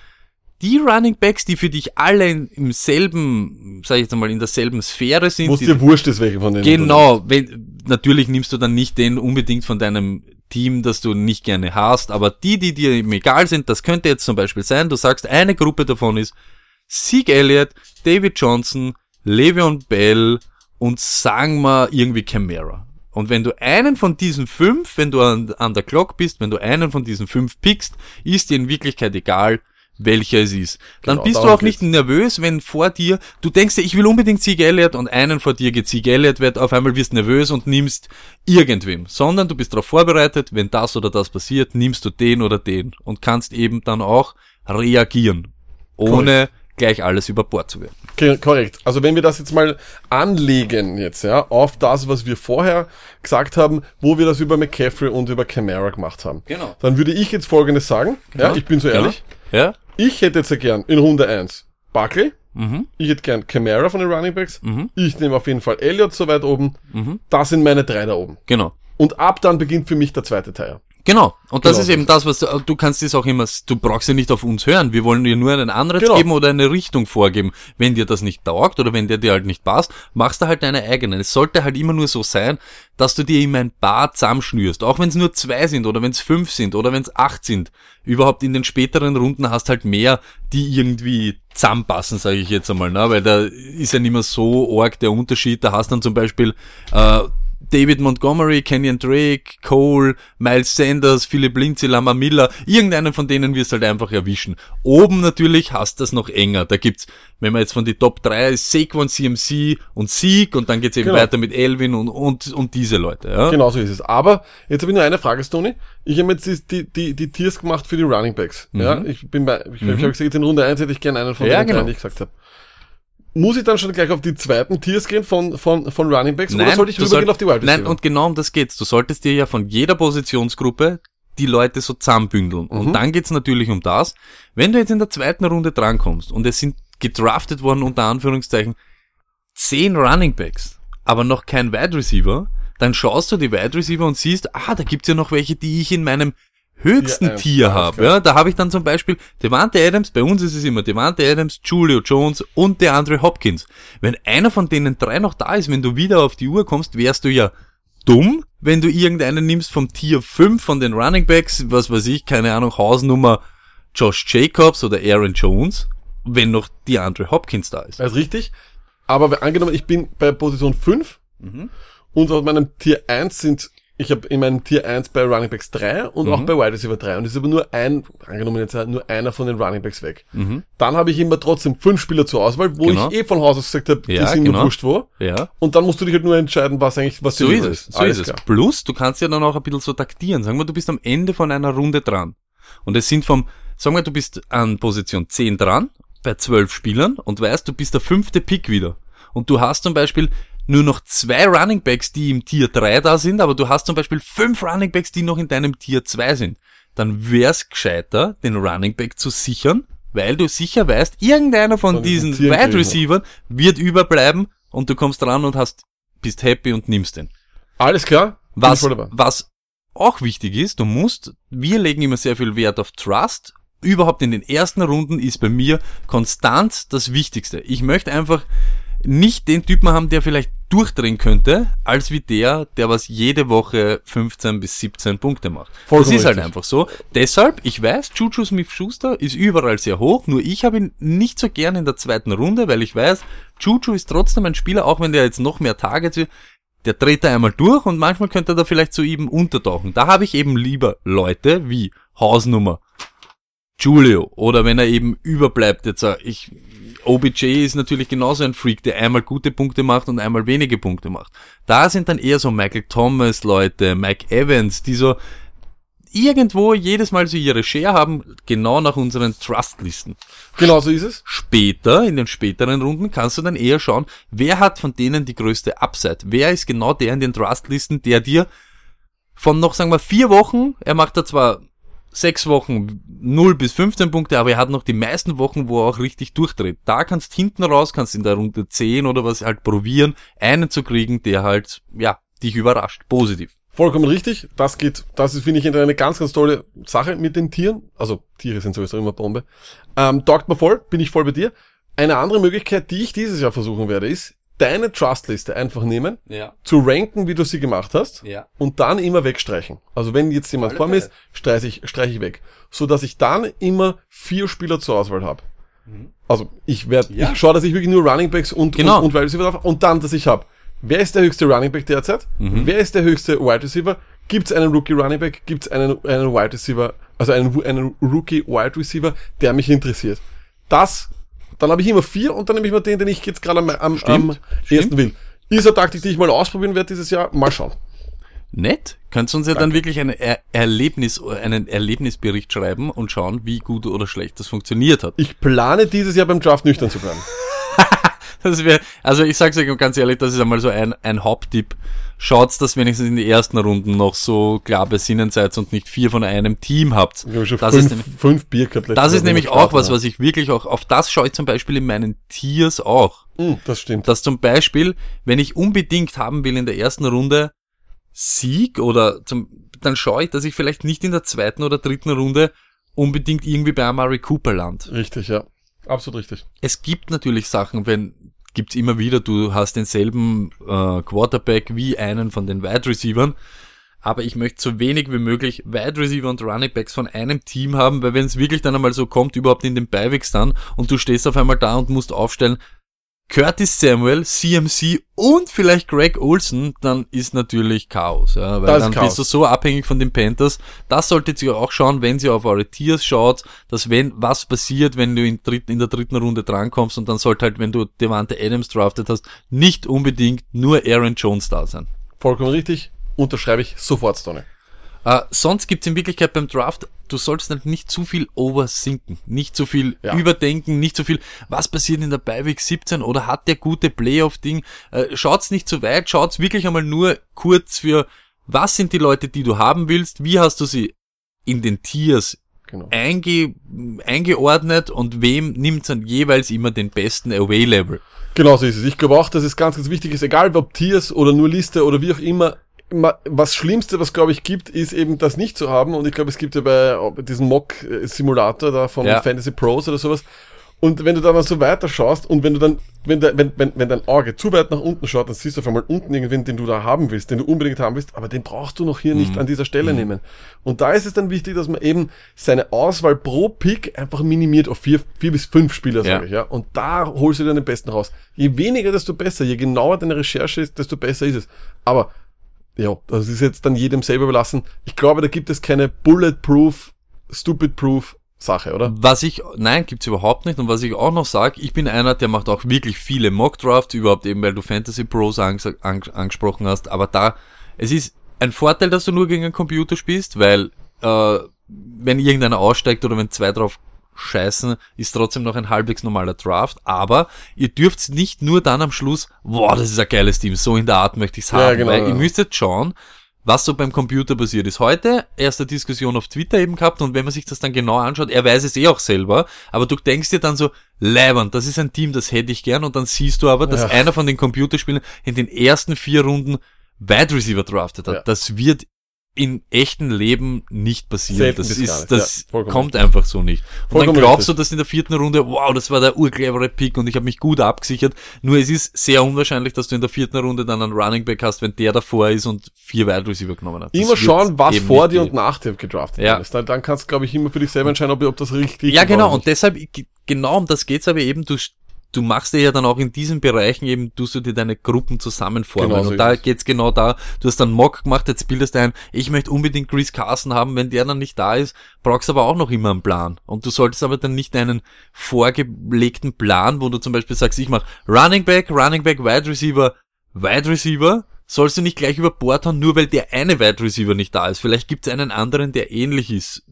die Running Backs, die für dich alle in, im selben, sag ich jetzt einmal, in derselben Sphäre sind, die, dir wurscht ist, welche von denen. Genau, wenn, natürlich nimmst du dann nicht den unbedingt von deinem Team, das du nicht gerne hast, aber die, die dir eben egal sind, das könnte jetzt zum Beispiel sein, du sagst, eine Gruppe davon ist Zeke Elliott, David Johnson, Le'Veon Bell und sagen wir irgendwie Camara. Und wenn du einen von diesen fünf, wenn du an, an der Clock bist, wenn du einen von diesen fünf pickst, ist dir in Wirklichkeit egal, welcher es ist. Dann Genau, bist du auch nicht geht's. nervös, wenn vor dir, du denkst dir, ich will unbedingt Sieg Elliott und einen vor dir geht Sieg Elliott, wird auf einmal wirst nervös und nimmst irgendwem, sondern du bist darauf vorbereitet, wenn das oder das passiert, nimmst du den oder den und kannst eben dann auch reagieren, ohne gleich alles über Bord zu werfen. Okay, korrekt. Also wenn wir das jetzt mal anlegen jetzt, ja, auf das, was wir vorher gesagt haben, wo wir das über McCaffrey und über Camara gemacht haben. Genau. Dann würde ich jetzt Folgendes sagen. Ja, ich bin so ehrlich. Ja? Ich hätte jetzt ja gern in Runde 1 Barkley. Mhm. Ich hätte gern Camara von den Running Backs. Ich nehme auf jeden Fall Elliott so weit oben. Das sind meine drei da oben. Genau. Und ab dann beginnt für mich der zweite Teil. Genau. Und das Genau. ist eben das, was du, du kannst es auch immer, du brauchst ja nicht auf uns hören. Wir wollen dir nur einen Anreiz Genau. geben oder eine Richtung vorgeben. Wenn dir das nicht taugt oder wenn der dir halt nicht passt, machst du halt deine eigenen. Es sollte halt immer nur so sein, dass du dir immer ein paar zusammenschnürst. Auch wenn es nur zwei sind oder wenn es fünf sind oder wenn es acht sind. Überhaupt in den späteren Runden hast halt mehr, die irgendwie zusammenpassen, sage ich jetzt einmal. Ne? Weil da ist ja nicht mehr so arg der Unterschied. Da hast dann zum Beispiel äh, David Montgomery, Kenyon Drake, Cole, Miles Sanders, Philip Lindsay, Lama Miller, irgendeinen von denen wirst du halt einfach erwischen. Oben natürlich hast du das noch enger. Da gibt's, wenn man jetzt von die Top 3 ist, Saquon, CMC und Sieg und dann geht's eben Genau. weiter mit Elvin und, und, und diese Leute. Ja? Genau so ist es. Aber jetzt habe ich nur eine Frage, Stoney. Ich habe jetzt die, die, die, Tiers gemacht für die Running Backs. Ja, ich bin bei, ich, ich habe gesagt, in Runde 1 hätte ich gerne einen von Mhm. Ja, den dreien, genau. die ich gesagt habe. Muss ich dann schon gleich auf die zweiten Tiers gehen von, von, von Running Backs oder sollte ich rübergehen soll- auf die Wide Nein, Receiver? und genau um das geht's. Du solltest dir ja von jeder Positionsgruppe die Leute so zusammenbündeln. Mhm. Und dann geht's natürlich um das, wenn du jetzt in der zweiten Runde drankommst und es sind gedraftet worden, unter Anführungszeichen, zehn Running Backs, aber noch kein Wide Receiver, dann schaust du die Wide Receiver und siehst, ah, da gibt's ja noch welche, die ich in meinem höchsten Tier eins, Tier habe. Ja, da habe ich dann zum Beispiel Devante Adams, bei uns ist es immer Devante Adams, Julio Jones und der Andre Hopkins. Wenn einer von denen drei noch da ist, wenn du wieder auf die Uhr kommst, wärst du ja dumm, wenn du irgendeinen nimmst vom Tier 5 von den Running Backs, was weiß ich, keine Ahnung, Hausnummer Josh Jacobs oder Aaron Jones, wenn noch die Andre Hopkins da ist. Das ist richtig. Aber angenommen, ich bin bei Position 5 Mhm. und auf meinem Tier 1 sind, ich habe in meinem Tier 1 bei Running Backs 3 und Mhm. auch bei Wide Receiver 3 und es ist aber nur ein, angenommen jetzt nur einer von den Running Backs weg. Mhm. Dann habe ich immer trotzdem fünf Spieler zur Auswahl, wo Genau. ich eh von Haus aus gesagt habe, die Ja, sind genau. wurscht wo. Ja. Und dann musst du dich halt nur entscheiden, was eigentlich, was So ist es, so Alles ist es. klar. Plus, du kannst ja dann auch ein bisschen so taktieren. Sagen wir, du bist am Ende von einer Runde dran. Und es sind vom, sagen wir, du bist an Position 10 dran, bei 12 Spielern und weißt, du bist der fünfte Pick wieder. Und du hast zum Beispiel nur noch zwei Running Backs, die im Tier 3 da sind, aber du hast zum Beispiel fünf Running Backs, die noch in deinem Tier 2 sind. Dann wär's gescheiter, den Running Back zu sichern, weil du sicher weißt, irgendeiner von, Von diesen Wide. Receivern wird überbleiben und du kommst dran und hast, bist happy und nimmst den. Alles klar? Was, was auch wichtig ist, du musst, wir legen immer sehr viel Wert auf Trust. Überhaupt in den ersten Runden ist bei mir konstant das Wichtigste. Ich möchte einfach nicht den Typen haben, der vielleicht durchdrehen könnte, als wie der, der was jede Woche 15 bis 17 Punkte macht. Vollkommen das ist halt einfach so. Deshalb, ich weiß, Juju Smith-Schuster ist überall sehr hoch, nur ich habe ihn nicht so gern in der zweiten Runde, weil ich weiß, Juju ist trotzdem ein Spieler, auch wenn der jetzt noch mehr Targets will, der dreht da einmal durch und manchmal könnte er da vielleicht so eben untertauchen. Da habe ich eben lieber Leute wie Hausnummer Julio oder wenn er eben überbleibt, jetzt äh, ich OBJ ist natürlich genauso ein Freak, der einmal gute Punkte macht und einmal wenige Punkte macht. Da sind dann eher so Michael Thomas Leute, Mike Evans, die so irgendwo jedes Mal so ihre Share haben, genau nach unseren Trustlisten. Genau so ist es. Später, in den späteren Runden, kannst du dann eher schauen, wer hat von denen die größte Upside? Wer ist genau der in den Trustlisten, der dir von noch, sagen wir, vier Wochen, er macht da zwar sechs Wochen 0 bis 15 Punkte, aber er hat noch die meisten Wochen, wo er auch richtig durchdreht. Da kannst hinten raus, kannst in der Runde 10 oder was halt probieren, einen zu kriegen, der halt, ja, dich überrascht. Positiv. Vollkommen richtig. Das geht, das ist, finde ich, eine ganz, ganz tolle Sache mit den Tieren. Also, Tiere sind sowieso immer Bombe. Ähm, taugt mir voll, bin ich voll bei dir. Eine andere Möglichkeit, die ich dieses Jahr versuchen werde, ist, deine Trustliste einfach nehmen, Ja. zu ranken, wie du sie gemacht hast, Ja. und dann immer wegstreichen. Also wenn jetzt jemand Alle vor mir ist, streiche ich, streiche ich weg. So dass ich dann immer vier Spieler zur Auswahl habe. Also ich werde, Mhm. Ja. ich schaue, dass ich wirklich nur Running Backs und, Genau. und, und Wide Receiver drauf und dann, dass ich habe wer ist der höchste Running Back derzeit? Wer ist der höchste Wide Receiver? Gibt es einen Rookie Running Back? Gibt es einen, einen Wide Receiver, also einen, einen Rookie Wide Receiver, der mich interessiert? Das, dann habe ich immer vier und dann nehme ich mal den, den ich jetzt gerade am, am, am Stimmt, ersten will. Ist eine Taktik, die ich mal ausprobieren werde dieses Jahr. Mal schauen. Nett. Könntest du uns ja dann wirklich eine er Erlebnis, einen Erlebnisbericht schreiben und schauen, wie gut oder schlecht das funktioniert hat. Ich plane dieses Jahr beim Draft nüchtern zu bleiben. Das wäre, also ich sag's euch ganz ehrlich, das ist einmal so ein, ein Haupttipp. Schaut's, dass wenigstens in den ersten Runden noch so klar besinnen seid und nicht vier von einem Team habt. Ich schon Das ist fünf, nämlich- fünf Bier gehabt. letztes Das ist nämlich auch was, was ich wirklich auch, auf das schaue ich zum Beispiel in meinen Tiers auch. Hm, das stimmt. Dass zum Beispiel, wenn ich unbedingt haben will in der ersten Runde Sieg oder zum, dann schaue ich, dass ich vielleicht nicht in der zweiten oder dritten Runde unbedingt irgendwie bei Amari Cooper land. Richtig, ja. Absolut richtig. Es gibt natürlich Sachen, wenn, gibt's immer wieder, du hast denselben äh, Quarterback wie einen von den Wide Receivern, aber ich möchte so wenig wie möglich Wide Receiver und Running Backs von einem Team haben, weil wenn es wirklich dann einmal so kommt, überhaupt in den Beiwegs dann und du stehst auf einmal da und musst aufstellen, Curtis Samuel, CMC und vielleicht Greg Olson, dann ist natürlich Chaos. Ja, weil dann Chaos. bist du so abhängig von den Panthers. Das solltet ihr auch schauen, wenn ihr auf eure Tiers schaut, dass wenn was passiert, wenn du in, dritt, in der dritten Runde drankommst und dann sollte halt, wenn du Devante Adams drafted hast, nicht unbedingt nur Aaron Jones da sein. Vollkommen richtig. Unterschreibe ich sofort, Stoney. Äh, sonst gibt's in Wirklichkeit beim Draft, du sollst halt nicht zu viel oversinken, nicht zu viel Ja. überdenken, nicht zu viel, was passiert in der Beiweg 17 oder hat der gute Playoff-Ding. Äh, schaut's nicht zu weit, schaut's wirklich einmal nur kurz für, was sind die Leute, die du haben willst, wie hast du sie in den Tiers Genau. einge, eingeordnet und wem nimmt dann jeweils immer den besten Away-Level. Genau so ist es. Ich glaube auch, dass es ganz, ganz wichtig ist, egal ob Tiers oder nur Liste oder wie auch immer, was Schlimmste, was glaube ich gibt, ist eben das nicht zu haben. Und ich glaube, es gibt ja bei äh, diesem Mock-Simulator da von Ja. Fantasy Pros oder sowas. Und wenn du dann mal so weiter schaust und wenn du dann, wenn, de, wenn, wenn, wenn dein Auge zu weit nach unten schaut, dann siehst du auf einmal unten irgendwen, den du da haben willst, den du unbedingt haben willst, aber den brauchst du noch hier nicht an dieser Stelle nehmen. Und da ist es dann wichtig, dass man eben seine Auswahl pro Pick einfach minimiert auf vier, vier bis fünf Spieler, Ja. sage ich, ja. Und da holst du dir den besten raus. Je weniger, desto besser. Je genauer deine Recherche ist, desto besser ist es. Aber, ja, das ist jetzt dann jedem selber überlassen. Ich glaube, da gibt es keine bulletproof, stupid-proof Sache, oder? Was ich, nein, gibt's überhaupt nicht. Und was ich auch noch sage, ich bin einer, der macht auch wirklich viele Mock-Drafts, überhaupt eben, weil du Fantasy Pros anges ang angesprochen hast. Aber da, es ist ein Vorteil, dass du nur gegen einen Computer spielst, weil, äh, wenn irgendeiner aussteigt oder wenn zwei drauf scheißen, ist trotzdem noch ein halbwegs normaler Draft. Aber ihr dürft nicht nur dann am Schluss, boah, das ist ein geiles Team, so in der Art möchte ich's Ja, haben. genau, weil ja. ihr müsst jetzt schauen, was so beim Computer passiert ist. Heute erste Diskussion auf Twitter eben gehabt und wenn man sich das dann genau anschaut, er weiß es eh auch selber, aber du denkst dir dann so, leibernd, das ist ein Team, das hätte ich gern und dann siehst du aber, dass Ja. einer von den Computerspielern in den ersten vier Runden Wide Receiver draftet hat. Ja. Das wird in echten Leben nicht passieren. Das ist, das Ja, kommt einfach so nicht. Und Vollkommen dann glaubst richtig. du, dass in der vierten Runde, wow, das war der urclevere Pick und ich habe mich gut abgesichert. Nur es ist sehr unwahrscheinlich, dass du in der vierten Runde dann einen Running Back hast, wenn der davor ist und vier Wide Receiver genommen hat. Das Immer schauen, was vor dir und nach dir gedraftet Ja. ist. Dann, dann kannst du, glaube ich, immer für dich selber entscheiden, ob, ob das richtig Ja, ist genau. oder Und deshalb, genau um das geht's aber eben, du, du machst dir ja dann auch in diesen Bereichen eben, tust du dir deine Gruppen zusammenformen. Genau so und da es. geht's genau da, du hast dann Mock gemacht, jetzt bildest du ein, ich möchte unbedingt Chris Carson haben, wenn der dann nicht da ist, brauchst du aber auch noch immer einen Plan. Und du solltest aber dann nicht einen vorgelegten Plan, wo du zum Beispiel sagst, ich mach Running Back, Running Back, Wide Receiver, Wide Receiver, sollst du nicht gleich über Bord hauen, nur weil der eine Wide Receiver nicht da ist. Vielleicht gibt's einen anderen, der ähnlich ist.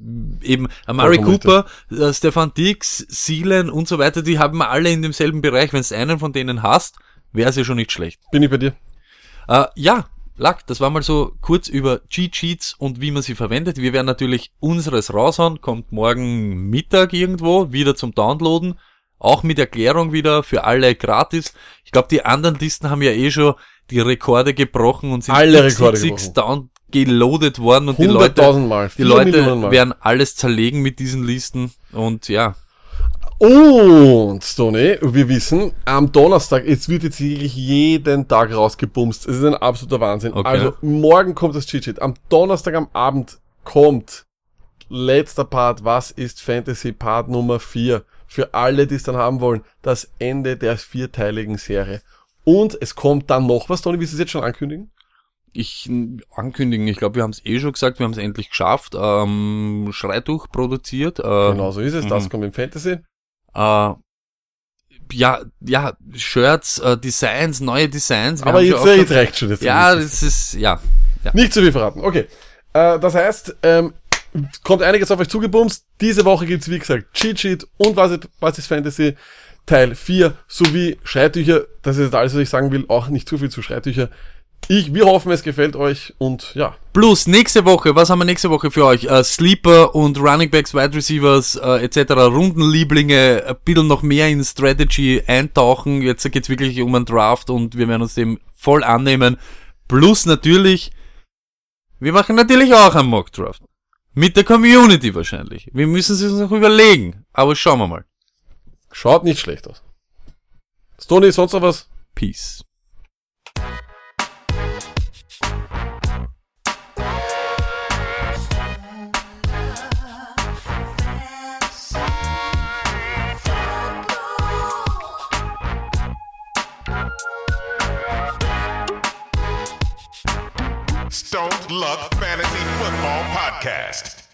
Eben Amari Vollkommen Cooper, äh, Stefan Dix, Seelen und so weiter, die haben alle in demselben Bereich. Wenn du einen von denen hast, wäre es ja schon nicht schlecht. Bin ich bei dir? Äh, ja, Lack, das war mal so kurz über Cheat-Sheets und wie man sie verwendet. Wir werden natürlich unseres raushauen, kommt morgen Mittag irgendwo, wieder zum Downloaden. Auch mit Erklärung wieder für alle gratis. Ich glaube, die anderen Listen haben ja eh schon die Rekorde gebrochen und sind Alle Rekorde down geloadet worden und die Leute, 100.000 Mal. die Leute Mal. werden alles zerlegen mit diesen Listen und ja, Und, Stoney, wir wissen, am Donnerstag, es wird jetzt wirklich jeden Tag rausgebumst. Es ist ein absoluter Wahnsinn. Okay. Also, morgen kommt das Cheat Sheet. Am Donnerstag am Abend kommt letzter Part. Was ist Fantasy Part Nummer 4? Für alle, die es dann haben wollen. Das Ende der vierteiligen Serie. Und es kommt dann noch was, Toni, willst du es jetzt schon ankündigen? Ich ankündigen, ich glaube, wir haben es eh schon gesagt, wir haben es endlich geschafft. Ähm, Schreituch produziert. Äh, Genau so ist es, das mhm. kommt im Fantasy. Äh, ja, ja, Shirts, äh, Designs, neue Designs. Wir Aber jetzt, schon- jetzt reicht schon. Jetzt Ja, das ist, ja. Nicht zu viel verraten. Okay. Äh, das heißt, ähm, kommt einiges auf euch zugebumst. Diese Woche gibt's wie gesagt, Cheat Sheet und was ist, was ist Fantasy Teil 4 sowie Schreitücher. Das ist alles, was ich sagen will. Auch nicht zu viel zu Schreitücher. Ich, wir hoffen, es gefällt euch und ja. Plus, nächste Woche, was haben wir nächste Woche für euch? Äh, Sleeper und Running Backs, Wide Receivers äh, etc., Rundenlieblinge, ein bisschen noch mehr in Strategy eintauchen. Jetzt geht's wirklich um einen Draft und wir werden uns dem voll annehmen. Plus natürlich, wir machen natürlich auch einen Mock Draft. Mit der Community wahrscheinlich. Wir müssen es uns noch überlegen. Aber schauen wir mal. Schaut nicht schlecht aus. Stoney, sonst noch was? Peace. Stone Luck Fantasy Football Podcast.